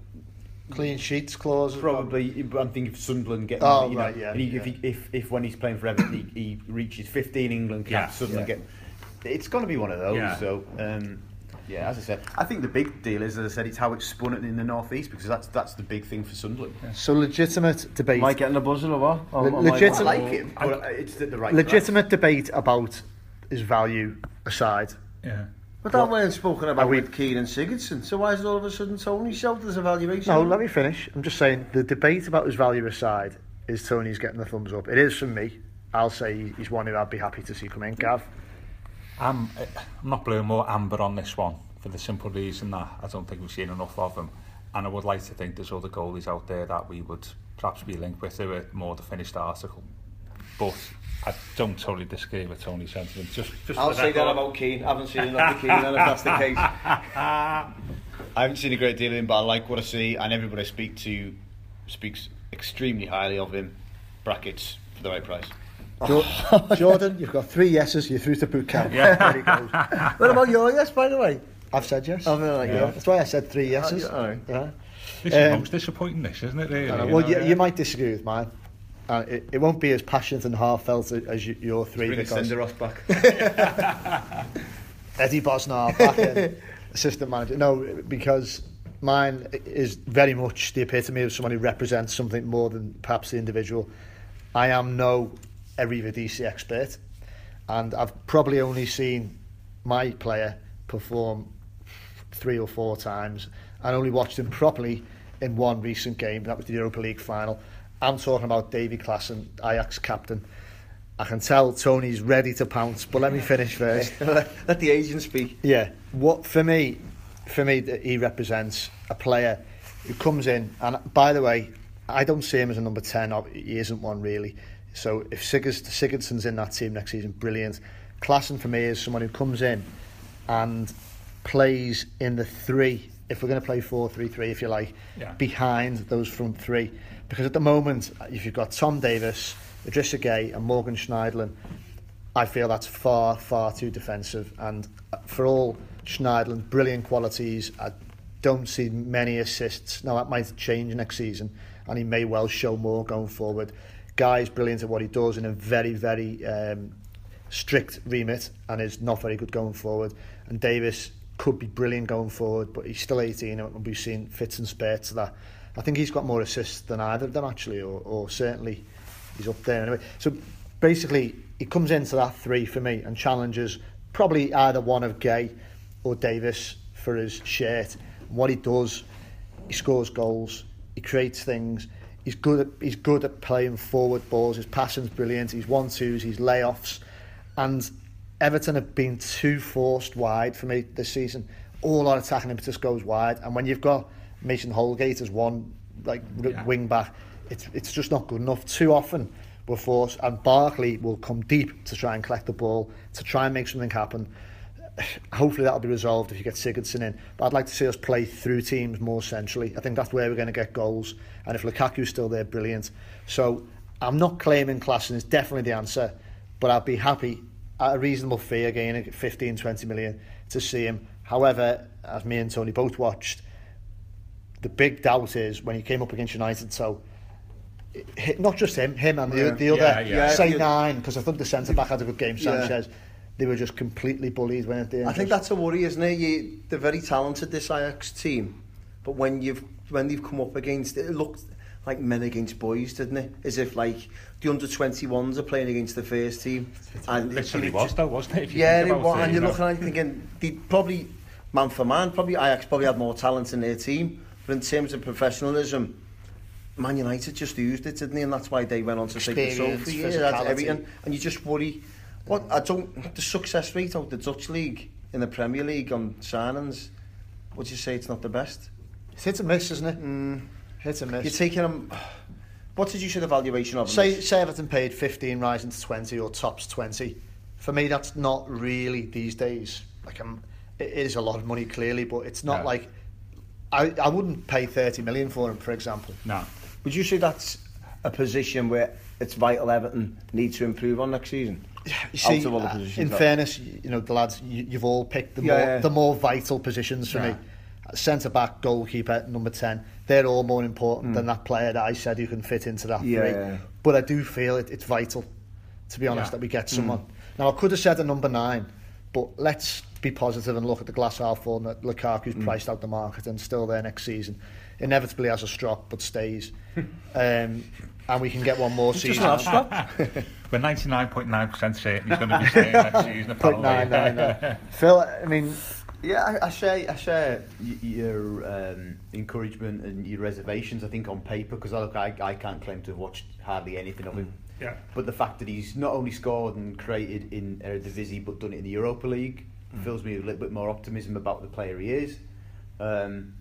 Clean sheets clause. Probably, I'm thinking of Sunderland getting. Oh, you know, right, yeah, and he, If, he, if if when he's playing for Everton, he, he reaches 15 England caps, Yeah, Sunderland yeah. get. It's going to be one of those. Yeah. So, um, yeah, as I said, I think the big deal is, as I said, it's how it's spun it in the northeast because that's that's the big thing for Sunderland. So legitimate debate. Am I getting a buzzer or what? Le- am I- I legitimate- like it, but it's the, the right. legitimate debate about his value aside. yeah. But that weren't spoken about we- with Keane and Sigurdsson. So why is it all of a sudden Tony shouted as a valuation? No, let me finish. I'm just saying the debate about his value aside is Tony's getting the thumbs up. It is from me. I'll say he's one who I'd be happy to see come in. Gav, I'm, I'm not blowing more amber on this one for the simple reason that I don't think we've seen enough of him. And I would like to think there's other goalies out there that we would perhaps be linked with who are more the finished article. But I don't totally disagree with Tony's sentiment. Just, just I'll say that record. about Keane. I haven't seen enough of Keane, and if that's the case. I haven't seen a great deal of him, but I like what I see, and everybody I speak to speaks extremely highly of him. Brackets for the right price. Jo- Jordan, you've got three yeses. You're through to boot camp. Yeah. There he goes. What about your yes, by the way? I've said yes. Oh, really? yeah. That's why I said three yeses. Oh, yeah, all right. This is Um, most disappointing, this, isn't it, really? I know. you Well, know, you, yeah. you might disagree with mine. Uh, it, it won't be as passionate and heartfelt as, as you, your three. Bring because Senderos back. Eddie Bosnar back in, assistant manager. No, because mine is very much the epitome of someone who represents something more than perhaps the individual. I am no Eredivisie expert, and I've probably only seen my player perform three or four times, and only watched him properly in one recent game. That was the Europa League final. I'm talking about Davy Klaassen, Ajax captain. I can tell Tony's ready to pounce, but let me finish first. Let the agent speak. Yeah, what for me, for me, he represents a player who comes in, and by the way, I don't see him as a number ten. He isn't one really. So if Sigurds, Sigurdsson's in that team next season, brilliant. Klaassen for me is someone who comes in and plays in the three. If we're going to play four three three, if you like, Yeah. behind those front three, Because at the moment, if you've got Tom Davis, Idrissa Gay and Morgan Schneidlin, I feel that's far, far too defensive. And uh, for all Schneidlin's brilliant qualities, I don't see many assists. Now, that might change next season, and he may well show more going forward. Guy's brilliant at what he does in a very, very um, strict remit and is not very good going forward. And Davis could be brilliant going forward, but he's still 18 and we've seen fits and spurts of that. I think he's got more assists than either of them actually, or, or certainly he's up there anyway. So basically, he comes into that three for me and challenges probably either one of Gueye or Davies for his shirt. And what he does, he scores goals, he creates things. He's good at he's good at playing forward balls. His passing's brilliant. He's one twos, he's layoffs, and Everton have been too forced wide for me this season. All our attacking impetus goes wide, and when you've got Mason Holgate as one like Yeah. wing back, it's it's just not good enough. Too often we're forced, and Barkley will come deep to try and collect the ball to try and make something happen. hopefully that'll be resolved if you get Sigurdsson in. But I'd like to see us play through teams more centrally. I think that's where we're going to get goals. And if Lukaku's still there, brilliant. So I'm not claiming Klaassen is definitely the answer, but I'd be happy at a reasonable fee again, at 15, 20 million, to see him. However, as me and Tony both watched, the big doubt is when he came up against United. So not just him, him and the, Yeah. the other Yeah, yeah. say nine because I think the centre back had a good game. Yeah. Sanchez, they were just completely bullied when it did. I think that's a worry, isn't it? You, they're very talented, this Ajax team, but when you've when they've come up against it, it looked like men against boys, didn't it? As if like the under 21s are playing against the first team. And Literally it- was though, wasn't it? If you Yeah, think it was, it, and you you're know. looking at it thinking they probably man for man, probably Ajax probably had more talent in their team, but in terms of professionalism. Man United just used it, didn't they? And that's why they went on to take the Experience, trophy. Yeah, that's everything. And you just worry. What I don't the success rate of the Dutch league in the Premier League on signings. Would you say it's not the best? it's hit and miss, isn't it? Mm. Hit and miss. You're taking them. What did you say the valuation of? Say, is? say Everton paid 15 rising to 20 or tops 20. For me, that's not really these days. Like, I'm, it is a lot of money, clearly, but it's not Yeah. like. I, I wouldn't pay 30 million for him, for example. No. Would you say that's a position where it's vital Everton need to improve on next season? You Out see, of all the uh, positions in that- fairness, you, you know, the lads, you, you've all picked the, Yeah, more, yeah. the more vital positions for Yeah. me. Centre back, goalkeeper, number 10. They're all more important than that player that I said who can fit into that Hmm. Yeah, three. But I do feel it, it's vital, to be honest, Yeah. that we get Hmm. someone. Now, I could have said a number nine, but let's be positive and look at the glass half full that Lukaku's Hmm. priced out the market and still there next season. Inevitably has a strop, but stays. um, and we can get one more season. Just not stop. We're 99.9% certain he's going to be staying next season. Point nine nine apparently. nine. Phil, I mean, Yeah, I, I share I share y- your um, encouragement and your reservations. I think on paper because I look, I, I can't claim to have watched hardly anything of him. Yeah. But the fact that he's not only scored and created in Eredivisie but done it in the Europa League fills me with a little bit more optimism about the player he is. Um,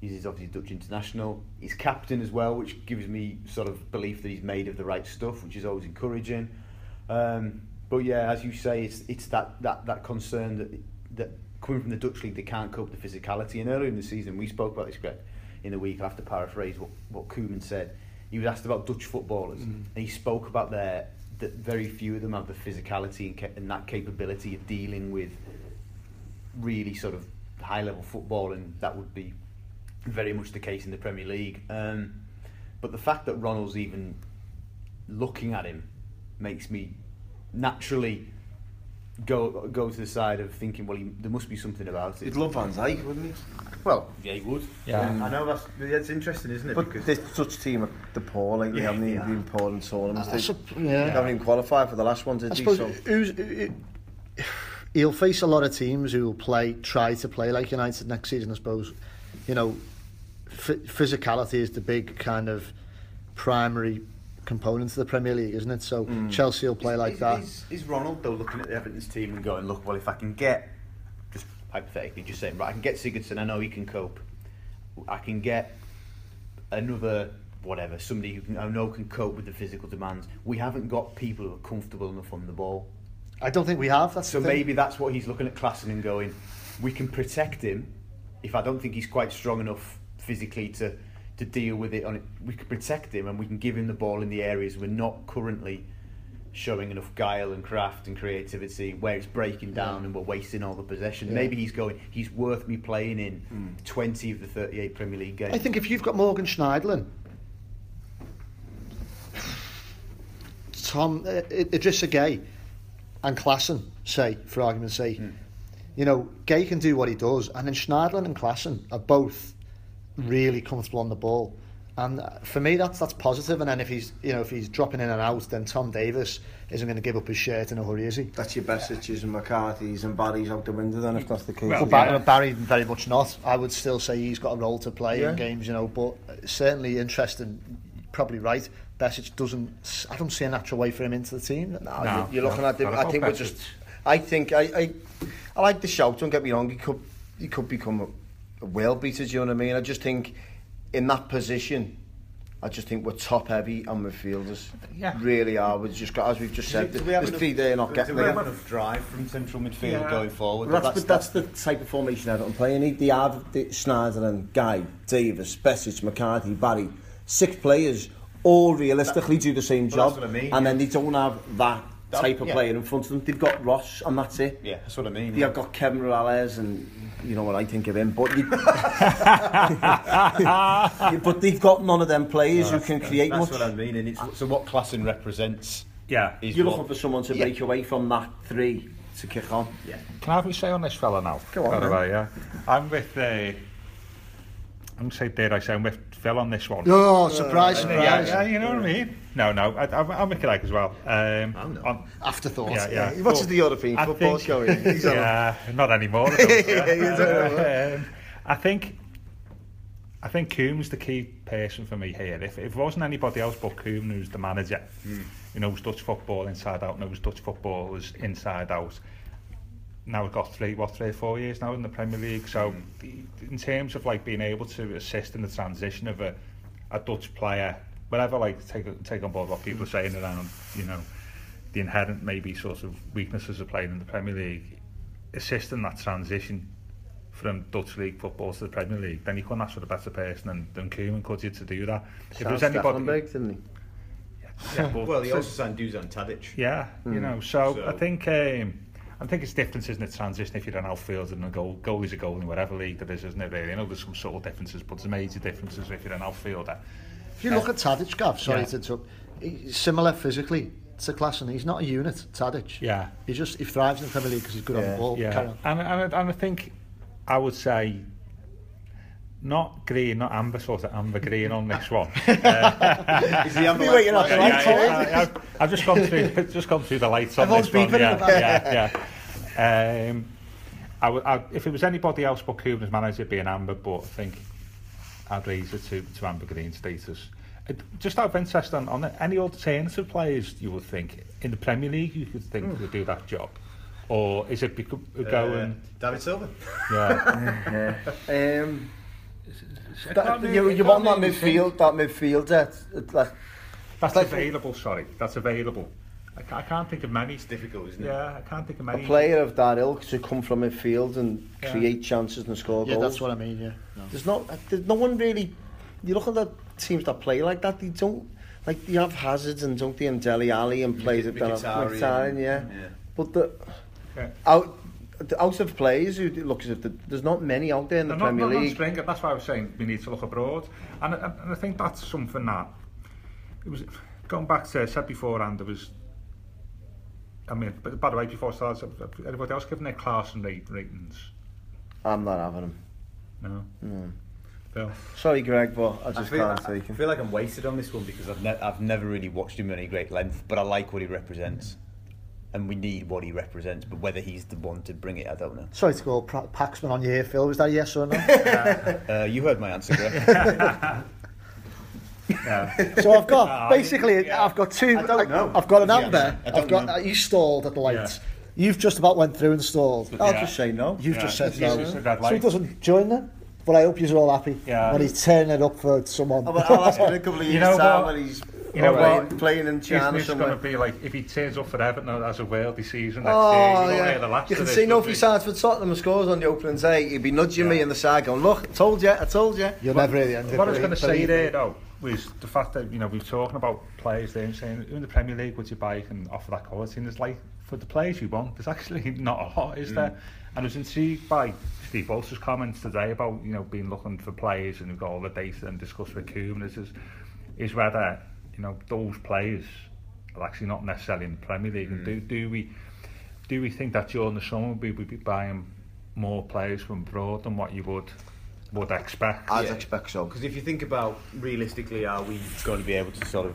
he's obviously Dutch international. He's captain as well, which gives me sort of belief that he's made of the right stuff, which is always encouraging. Um, but yeah, as you say, it's it's that, that, that concern that that coming from the Dutch league they can't cope with the physicality. And earlier in the season, we spoke about this Greg, in the week. I have to paraphrase what what Koeman said. He was asked about Dutch footballers, and he spoke about their that very few of them have the physicality and, ca- and that capability of dealing with really sort of high level football, and that would be very much the case in the Premier League. Um, but the fact that Ronald's even looking at him makes me naturally go go to the side of thinking, well, he, there must be something about it. You'd love Van Dijk, wouldn't you? Well, yeah, he would. Yeah. I know that's that's interesting, isn't it? But this Dutch team are the poor, like they haven't they even are. been poor in tournaments. That's They, a- yeah. they haven't even qualified for the last one, did I they? suppose So who's, it, he'll face a lot of teams who will play, try to play like United next season. I suppose, you know, f- physicality is the big kind of primary component of the Premier League, isn't it? So mm. Chelsea will play like is, that. Is, is Ronald though looking at the Everton's team and going, look, well, if I can get, just hypothetically, just saying, right, I can get Sigurdsson, I know he can cope. I can get another whatever, somebody who can, I know can cope with the physical demands. We haven't got people who are comfortable enough on the ball. I don't think we have. That's So maybe that's what he's looking at Klaassen and going, we can protect him if I don't think he's quite strong enough physically to, to deal with it. On it. We can protect him and we can give him the ball in the areas we're not currently showing enough guile and craft and creativity where it's breaking down and we're wasting all the possession. Yeah. Maybe he's going, he's worth me playing in 20 of the 38 Premier League games. I think if you've got Morgan Schneiderlin, Tom, uh, Idrissa Gueye, and Klaassen, say, for argument's sake, you know, Gueye can do what he does, and then Schneiderlin and Klaassen are both really comfortable on the ball. And for me, that's that's positive. And then if he's, you know, if he's dropping in and out, then Tom Davies isn't going to give up his shirt in a hurry, is he? that's your Besic's and McCarthy's and Barry's out the window then, if that's the case. Well, Well, Barry, yeah. Barry very much not. I would still say he's got a role to play Yeah. in games, you know, but certainly interesting. Probably right. Besic doesn't. I don't see a natural way for him into the team. No, No, you're looking no, at the, not I about think we're just. I think I, I, I like the shout. Don't get me wrong. He could, he could become a, a world beater. Do you know what I mean? I just think in that position, I just think we're top heavy on midfielders. Yeah. Really are. We've just got, as we've just said, Do we have there's enough- three there not do getting we have there. enough drive from central midfield Yeah. going forward? Well, that's, but that's, the type of formation Everton play. You need the have the Snyder and Guy, Davies, Besic, McCarthy, Barry, six players all realistically do the same Well, job, that's what I mean, and yeah. then they don't have that That- type of yeah. player in front of them. They've got Ross, and that's it. Yeah, that's what I mean. They've yeah. got Kevin Morales, and you know what I think of him. But you... but they've got none of them players no, who can create that's much. That's what I mean. And it's, so what Klassen represents. Yeah, you're what, looking for someone to yeah. break away from that three to kick on. Yeah. Can I have a say on this fella now? Go on. By the way, yeah. I'm with. Uh, I'm going to say, dare I say, I'm with Phil on this one. Oh, surprise, Yeah, surprise. yeah, you know what I mean? No, no, I, I'm, I'm with Craig as well. Um, Oh, no. on, Afterthought. yeah, yeah. He watches But the European I football think- show. He's on yeah, not anymore. I don't, Yeah, you um, I think, I think Koeman's the key person for me here. If, if it wasn't anybody else but Koeman who's the manager, Hmm. who knows Dutch football inside out, knows Dutch footballers inside out. Now we've got three, what, three or four years now in the Premier League. So Hmm. the, in terms of like being able to assist in the transition of a, a Dutch player, whatever, like take take on board what people are saying around, you know, the inherent maybe sort of weaknesses of playing in the Premier League, assisting that transition from Dutch League football to the Premier League, then you couldn't ask for a better person than, than Koeman could you to do that. If there was anybody, Stekelenburg, didn't he? yeah, but- Well, he also signed Dusan Tadic. yeah, you know, so, So- I think um, I think it's differences in the transition if you're an outfielder and a goal, goalie's a goal in whatever league that is. there is, isn't it, really? I know there's some subtle differences, but there's major differences if you're an outfielder. If you look uh, at Tadic, Gav, sorry Yeah. to interrupt, he's similar physically to Klaassen. He's not a unit, Tadic. Yeah. He just he thrives in the Premier League because he's good on the ball. Yeah, on. and, and, and I think I would say not green, not amber, sort of amber green on this one. Is uh, the amber waiting light- yeah, yeah, yeah, I've, I've just gone through just gone through the lights on Everyone's this one. beeping in the Yeah, yeah, yeah. Um, I I, if it was anybody else but Koeman manager, it'd be an amber. But I think I'd raise it to, to amber green status. It, just out of interest on, on any alternative players you would think in the Premier League you could think would do that job, or is it become, Uh, going? David Silva. yeah, Um, that, you, you want that can't think. midfield, that midfield that, it, like, That's like- available. Sorry, that's available. I, I can't think of many. It's difficult, isn't it? Yeah, I can't think of many. a player of that ilk to come from midfield and Yeah. create chances and score Yeah, goals. that's what I mean, yeah. No. There's not, uh, there's no one really. You look at the teams that play like that. They don't like you have Hazards and don't they and Dele Alli and players that don't have Mkhitaryan, Mkhitaryan, yeah. yeah. But the Yeah. out out of players who look as if the, there's not many out there in the They're Premier not, not League. Springer, that's why I was saying we need to look abroad. And, and, and I think that's something that, it was, going back to, I said beforehand, there was, I mean, but by the way, before I started, anybody else giving their class and rate, ratings? I'm not having them. No. No. Phil? Sorry, Greg, but I I just feel, can't I, take I feel like I'm wasted on this one because I've, ne- I've never really watched him at any great length, but I like what he represents. And we need what he represents, but whether he's the one to bring it, I don't know. Sorry to go pra- Paxman on you ear, Phil. Was that a yes or no? Uh, you heard my answer, Greg. Yeah. so I've got Ah, basically yeah. I've got two. I don't know. I've got an Yeah, amber. I don't I've got know. uh, you stalled at the lights. You've just about went through and stalled. I'll Yeah. just say no. You've Yeah. just said It's no. just a red So he light. doesn't join them. But I hope you're all happy Yeah. when he's turning it up for someone. I'll, I'll ask him in a couple of You years' know time what? when he's You know playing, what? playing in Isn't China this somewhere. going to be like, if he turns up for Everton as a worldly season next year, Oh, you won't hear yeah. the last You of can this, see no will if he you? signs for Tottenham and scores on the opening day. He'd be nudging me in the side going, look, I told you, I told you. You're never at the end. of What I it, was going to say believe me. there, though, was the fact that, you know, we were talking about players there and saying, who in the Premier League would you buy and offer that quality? And it's like, for the players you want, there's actually not a lot, is mm. there? And I was intrigued by Steve Walsh's comments today about, you know, being looking for players and we've got all the data and discussed with Koeman is, is, whether, you know, those players are actually not necessarily in the Premier League. And do, mm. do we do we think that during the summer we would be buying more players from abroad than what you would would expect? I'd Yeah. expect so. Because if you think about realistically, are we going to be able to sort of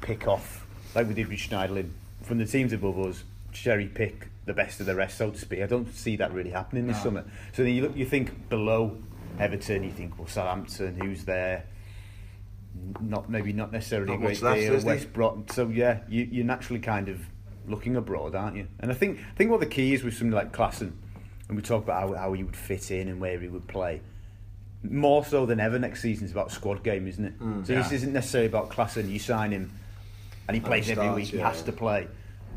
pick off, like we did with Schneiderlin, from the teams above us, cherry pick the best of the rest, so to speak? I don't see that really happening this No. summer. So then you look, you think below Everton, you think, well, Southampton, who's there? Not maybe not necessarily Not a great left, deal. is there? West Brom. So yeah, you, you're naturally kind of looking abroad, aren't you? And I think I think what the key is with something like Klaassen, and we talk about how, how he would fit in and where he would play more so than ever next season is about squad game, isn't it? Mm. so this isn't necessarily about class you sign him and he plays every starts, week, he has to play.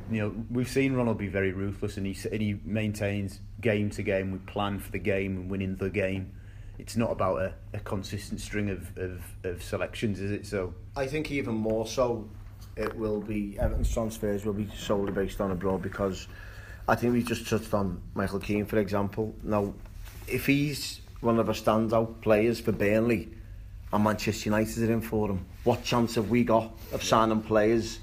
You know, we've seen Ronald be very ruthless and he, and he maintains game to game, we plan for the game and winning the game. It's not about a, a consistent string of, of, of selections, is it? So I think even more so, it will be Everton's transfers will be solely based on abroad because I think we just touched on Michael Keane for example. Now, if he's one of our standout players for Burnley and Manchester United are in for him, what chance have we got of signing players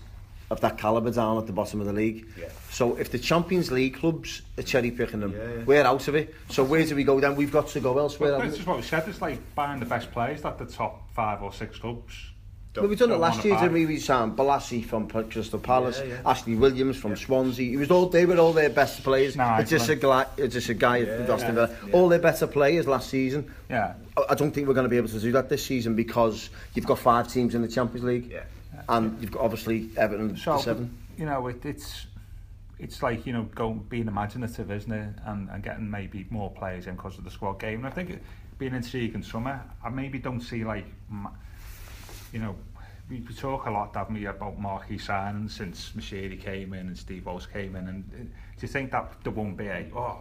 of that calibre down at the bottom of the league? Yeah. So if the Champions League clubs are cherry picking them, Yeah, yeah. we're out of it. So where do we go then? We've got to go elsewhere. Well, haven't this is what we said. It's like buying the best players that the top five or six clubs. Well, we've done it don't last year, didn't we? We signed Bolasie from Crystal Palace, Yeah, yeah. Ashley Williams from Swansea. It was all they were all their best players. No, it's just a guy, it's just a guy from Aston Villa. All their better players last season. Yeah. I- I don't think we're going to be able to do that this season because you've got five teams in the Champions League, Yeah. and you've got obviously Everton So, seven. you know, it, it's it's like you know, going being imaginative, isn't it? And, and getting maybe more players in because of the squad game. And I think it, being intriguing summer, I maybe don't see like, ma- you know, we, we talk a lot, haven't we, about marquee signings since Moshiri came in and Steve Walsh came in. And uh, do you think that there won't be a oh,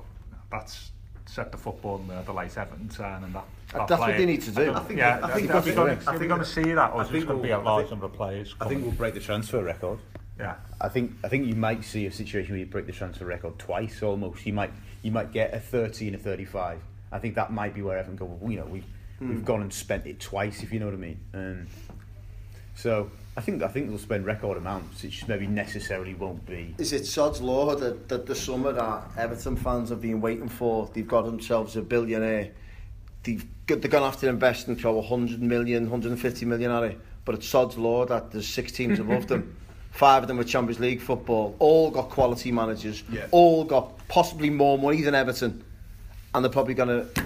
that's set the football in the, the light Everton signing that? that That's what they need to do. don't- I think- yeah, I think are we that's going it. I to see that, or I is it think going to be a we'll- I large think- number of players? I think we'll break the transfer record. yeah. I think I think you might see a situation where you break the transfer record twice almost. You might you might get a 30 and a 35. I think that might be where Everton go. Well, you know, we've we've gone and spent it twice, if you know what I mean. Um, so I think I think they'll spend record amounts. It just maybe necessarily won't be. Is it sod's law that, that the summer that Everton fans have been waiting for? They've got themselves a billionaire. They've, got- they're going to have to invest and throw 100 million, 150 million at it. But it's sod's law that there's six teams above them. Five of them are Champions League football. All got quality managers. Yeah. All got possibly more money than Everton. And they're probably going to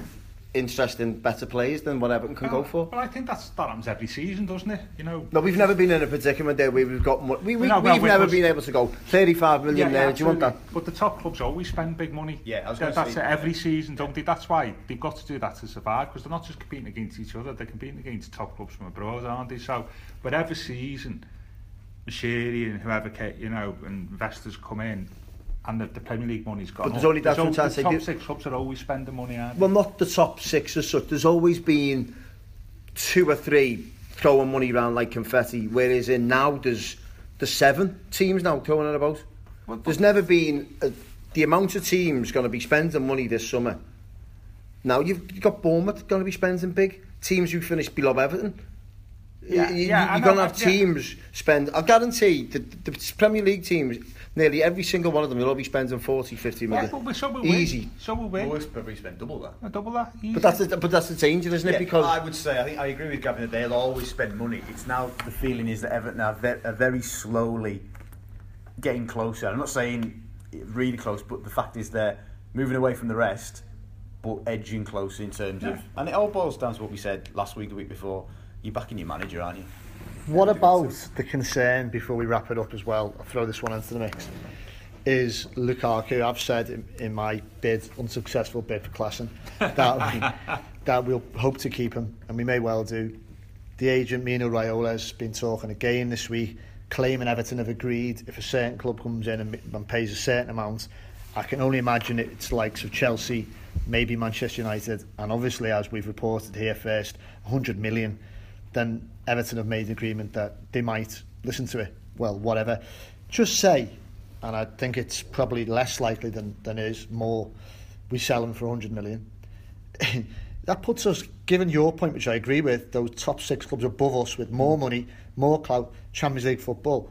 interest in better players than what Everton can go for. Well, I think that's that happens every season, doesn't it? You know. No, we've never been in a predicament there where we've got mo- we, we, no, we've we- never been able to go 35 million there. Do you want that? But the top clubs always spend big money. Yeah, I was gonna That's say- it every season, don't they? That's why they've got to do that to survive because they're not just competing against each other; they're competing against top clubs from abroad, aren't they? So, whatever season, Moshiri and whoever, ca- you know, investors come in. And the, the Premier League money's gone But there's only- that's what I'm the top six clubs are always spending money, aren't they? Well, not the top six as such. There's always been two or three throwing money around like confetti, whereas in now there's the seven teams now throwing it about. Well, There's never been a, the amount of teams going to be spending money this summer. Now you've you've got Bournemouth going to be spending big. Teams who finished below Everton. Yeah, you, yeah, you're going to have yeah. teams spend. I guarantee the, the Premier League teams, nearly every single one of them will all be spending 40, 50 yeah, but we- so will Easy. we. So will we. Always probably spend double that. A double that. Easy. But that's the, but that's the danger, isn't it? because I would say I think I agree with Gavin that they'll always spend money. It's now the feeling is that Everton are, ve- are very slowly getting closer. I'm not saying really close, but the fact is they're moving away from the rest, but edging closer in terms of. And it all boils down to what we said last week, the week before. You're backing your manager, aren't you? What about the concern, before we wrap it up as well, I'll throw this one into the mix, is Lukaku. I've said in, in my bid, unsuccessful bid for Klaassen, that, that we'll hope to keep him, and we may well do. The agent, Mino Raiola, has been talking again this week, claiming Everton have agreed if a certain club comes in and, and pays a certain amount, I can only imagine it's likes of Chelsea, maybe Manchester United, and obviously, as we've reported here first, 100 million then Everton have made an agreement that they might listen to it. Well, whatever. Just say, and I think it's probably less likely than, than is more, we sell them for 100 million. that puts us, given your point, which I agree with, those top six clubs above us with more money, more clout, Champions League football.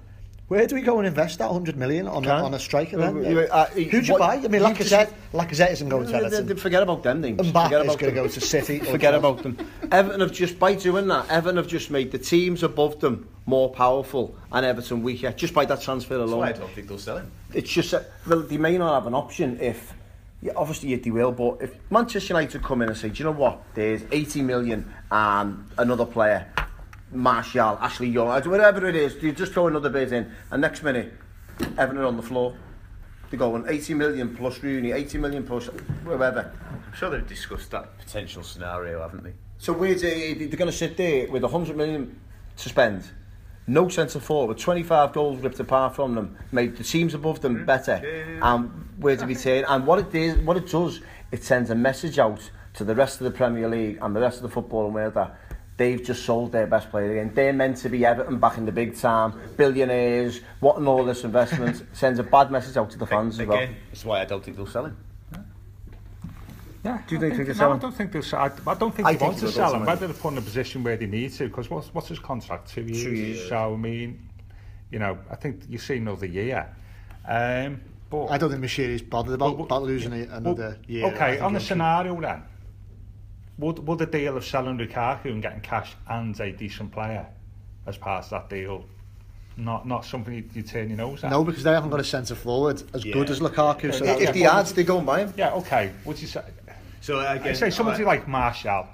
Where do we go and invest that 100 million on, a, on a striker then? you- uh, Who'd you what- buy? I mean, you Lacazette, Lacazette isn't going to They- they- Everton. Forget about them things. Mbappe Forget is about going to them. go to City. Forget about them. Everton have just by doing that. Everton have just made the teams above them more powerful and Everton weaker just by that transfer That's why I don't think they'll sell him. It's just that, well, they may not have an option if. Yeah, obviously they will, but if Manchester United come in and say, do you know what? There's 80 million and another player, Martial, Ashley Young, whatever it is, you just throw another bid in, and next minute, Everton are on the floor. They're going 80 million plus Rooney, 80 million plus whoever. I'm sure they've discussed that potential scenario, haven't they? So they, they're going to sit there with 100 million to spend, no of forward, 25 goals ripped apart from them, made the teams above them better, and where to return. And what it is, what it does, it sends a message out to the rest of the Premier League and the rest of the football world that they've just sold their best player again. They're meant to be Everton back in the big time, billionaires, wanting all this investment. sends a bad message out to the fans as well. Again, that's why I don't think they'll sell him. Yeah, Do you I think they could no, sell I him? don't think they'll sell. I, I don't think I they think want to sell sell him. him. Whether they're put in a position where they need to, because what's what's his contract? Two years. years. So I mean, you know, I think you see another year. Um, but I don't think Moshiri's bothered about, Well, about losing a- another well, year. Okay, on the scenario then, would would the deal of selling Lukaku and getting cash and a decent player as part of that deal not not something you, you turn your nose at? No, because they haven't got a centre forward as good as Lukaku. So Yeah, If that- the ads, they go and buy him. Yeah, okay. Would you say? So again, I'd say somebody like Marshall.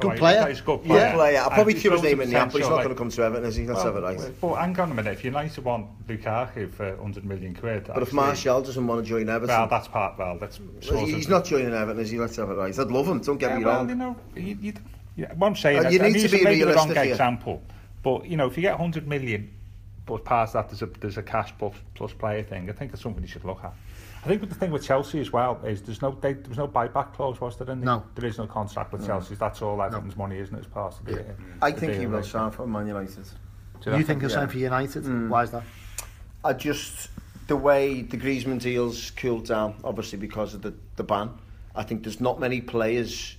Good right, player. He's a good Yeah, player. player. I'll probably he's throw his name in the app, but he's not like- going to come to Everton, is he? Let's have it right. But hang on a minute, if United want Lukaku for 100 million quid... But if actually- Martial doesn't want to join Everton, Well, that's part, well, that's well, he's of... not joining Everton, is he? Let's have it right. I'd love him, don't get yeah, me well, wrong. you know, you, you, yeah, what I'm saying Uh, you and need he's to be maybe the wrong here. example, but, you know, if you get 100 million, but past that there's a, there's a cash plus, plus player thing, I think it's something you should look at. I think the thing with Chelsea as well is there's no they, there was no buyback clause, was there? In the, No. There is no contract with Chelsea. That's all Everton's money, isn't it? As part of the, I the think he deal, will sign for Man United. Do you reckon? think he'll yeah. sign for United? Mm. Why is that? I just the way the Griezmann deals cooled down, obviously because of the, the ban. I think there's not many players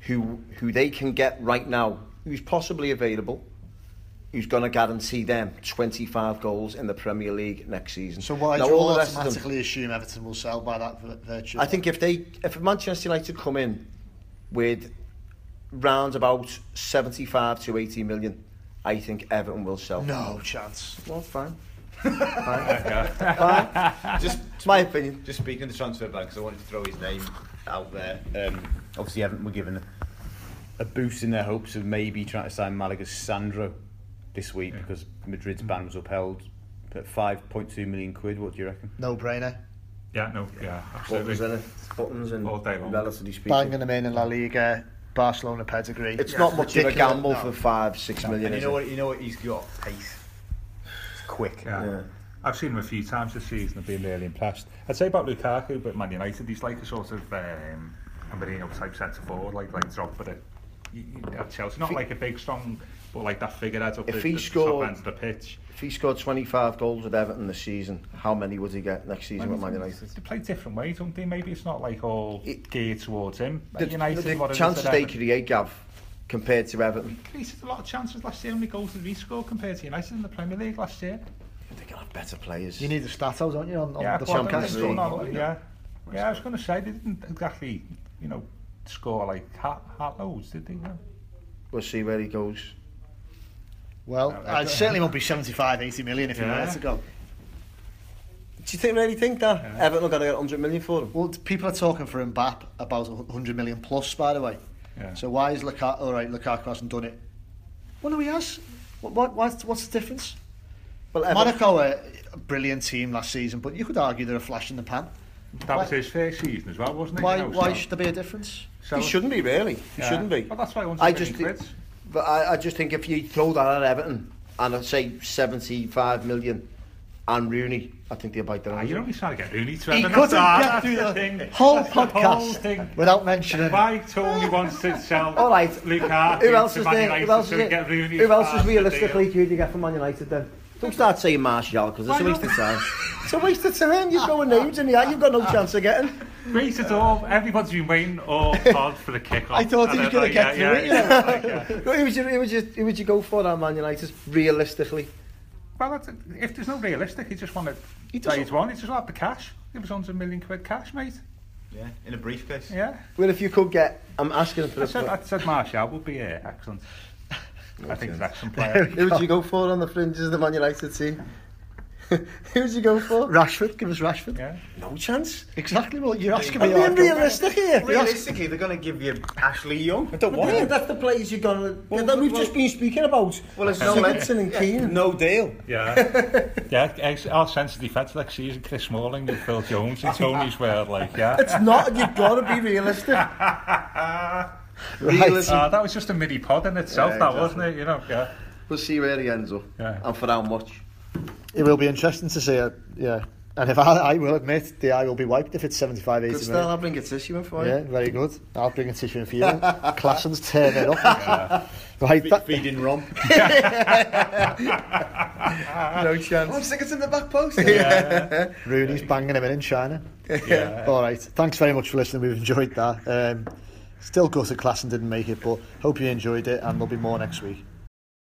who who they can get right now who's possibly available, who's going to guarantee them 25 goals in the Premier League next season. So why Now, do you all the rest of them- automatically assume Everton will sell by that virtue? I think if they if Manchester United come in with round about 75 to 80 million, I think Everton will sell. no chance. Well, fine. Yeah. fine. Just my opinion. Just speaking of the transfer ban, because I wanted to throw his name out there. Um, obviously, Everton were given a, a boost in their hopes of maybe trying to sign Malaga's Sandro this week because Madrid's ban was upheld at 5.2 million quid. What do you reckon? No brainer. yeah, no, yeah, absolutely. Buttons it. Buttons and All day long. relatively speaking. Banging them in in La Liga, Barcelona pedigree. It's not much of a gamble No. for five, six million. And you know it? what? You know what? He's got pace. It's quick. Yeah. Yeah. I've seen him a few times this season. I've been really impressed. I'd say about Lukaku, but Man United, he's like a sort of um, a Marino type centre forward, like like Drogba at, you- you- at Chelsea. Not like a big, strong, but like that figurehead up If the, he the scored- top end of the pitch. If he scored 25 goals with Everton this season, how many would he get next season with Man United? They play different ways, don't they? Maybe it's not like all It- geared towards him. The, United, the what it is chances at they Everton. create, Gav, compared to Everton, He created a lot of chances last year. How many goals did he score compared to United in the Premier League last year? they're going to have better players. You need the stat out, don't you, on, on yeah, the Champions League. not- Yeah, yeah. I was going to say they didn't exactly, you know, score like hat, hat loads, did they? Yeah. We'll see where he goes. Well, No, I I certainly won't be 75, 80 million if you Yeah. were to go. Do you think, really think that? Everton are going to get 100 million for him? Well, people are talking for Mbappe about 100 million plus, by the way. Yeah. So why is Lukaku, all right, Lukaku hasn't done it? Well, no, he has. What, what, what's, what's the difference? Well, Everton, Monaco are a brilliant team last season, but you could argue they're a flash in the pan. That was Why- his first season as well, wasn't it? Why, You know, why so- should there be a difference? so- he shouldn't be, really. He yeah. shouldn't be. Well, that's why I want I to just quid. Think, but I, I just think if you throw that at Everton and I'd say 75 million and Rooney, I think they'll bite their Ah, nose you're off. only trying to get Rooney to Everton. He couldn't That's get that's through the the thing. whole That's the whole podcast thing. without mentioning. Why Tony wants to sell All right. Lukaku Who else to is Man there? United Who else so is we get Rooney Who else is part of the realistically deal? who do you get from Man United then? Don't start saying Martial because it's a waste not? of time. It's a waste of time. You're throwing names in the air. You've got no chance of getting. Great at all. Everybody's been waiting all hard for the kick off. I thought he was gonna get yeah, through it, yeah, you know. like, yeah. Who would you, who would you, who would you go for at Man United, realistically? Well, that's, if there's no realistic, he just wanted He day doesn't- one. He just wanted the cash. Give us 100 million quid cash, mate. Yeah, in a briefcase. Yeah. Well, if you could get, I'm asking for I a said, I said Martial would be uh, excellent. I think he's an excellent player. Who would you go for on the fringes of the Man United team? Who would you go for? Rashford, give us Rashford. yeah. No chance. Exactly what you're asking I'm me. being Arthur. realistic here. Realistically, they're going to give you Ashley Young. I don't But yeah, that's the players you're gonna. Well, that we've just been speaking about. Well, it's no- Sigurdsson and Keane. No deal. Yeah. yeah, our sense of defence next season, Chris Smalling and Phil Jones and Tony's world, like, yeah. It's not. You've got to be realistic. Right. Realism. Ah, that was just a mini pod in itself, Yeah, that exactly. wasn't it? You know, yeah. We'll see where he ends up. Yeah. And for how much. It will be interesting to see it, yeah. And if I, I will admit, the eye will be wiped if it's 75, 80 Good still, minutes. I'll bring a tissue in for Yeah, you. very good. I'll bring a tissue in for you. Classens turn it up. Right, that, Feeding Rom. No chance. Oh, stick it in the back post. Rooney's banging him in in China. Yeah. All right. Thanks very much for listening. We've enjoyed that. Um, still gutted Klaassen didn't make it, but hope you enjoyed it, and there'll be more next week.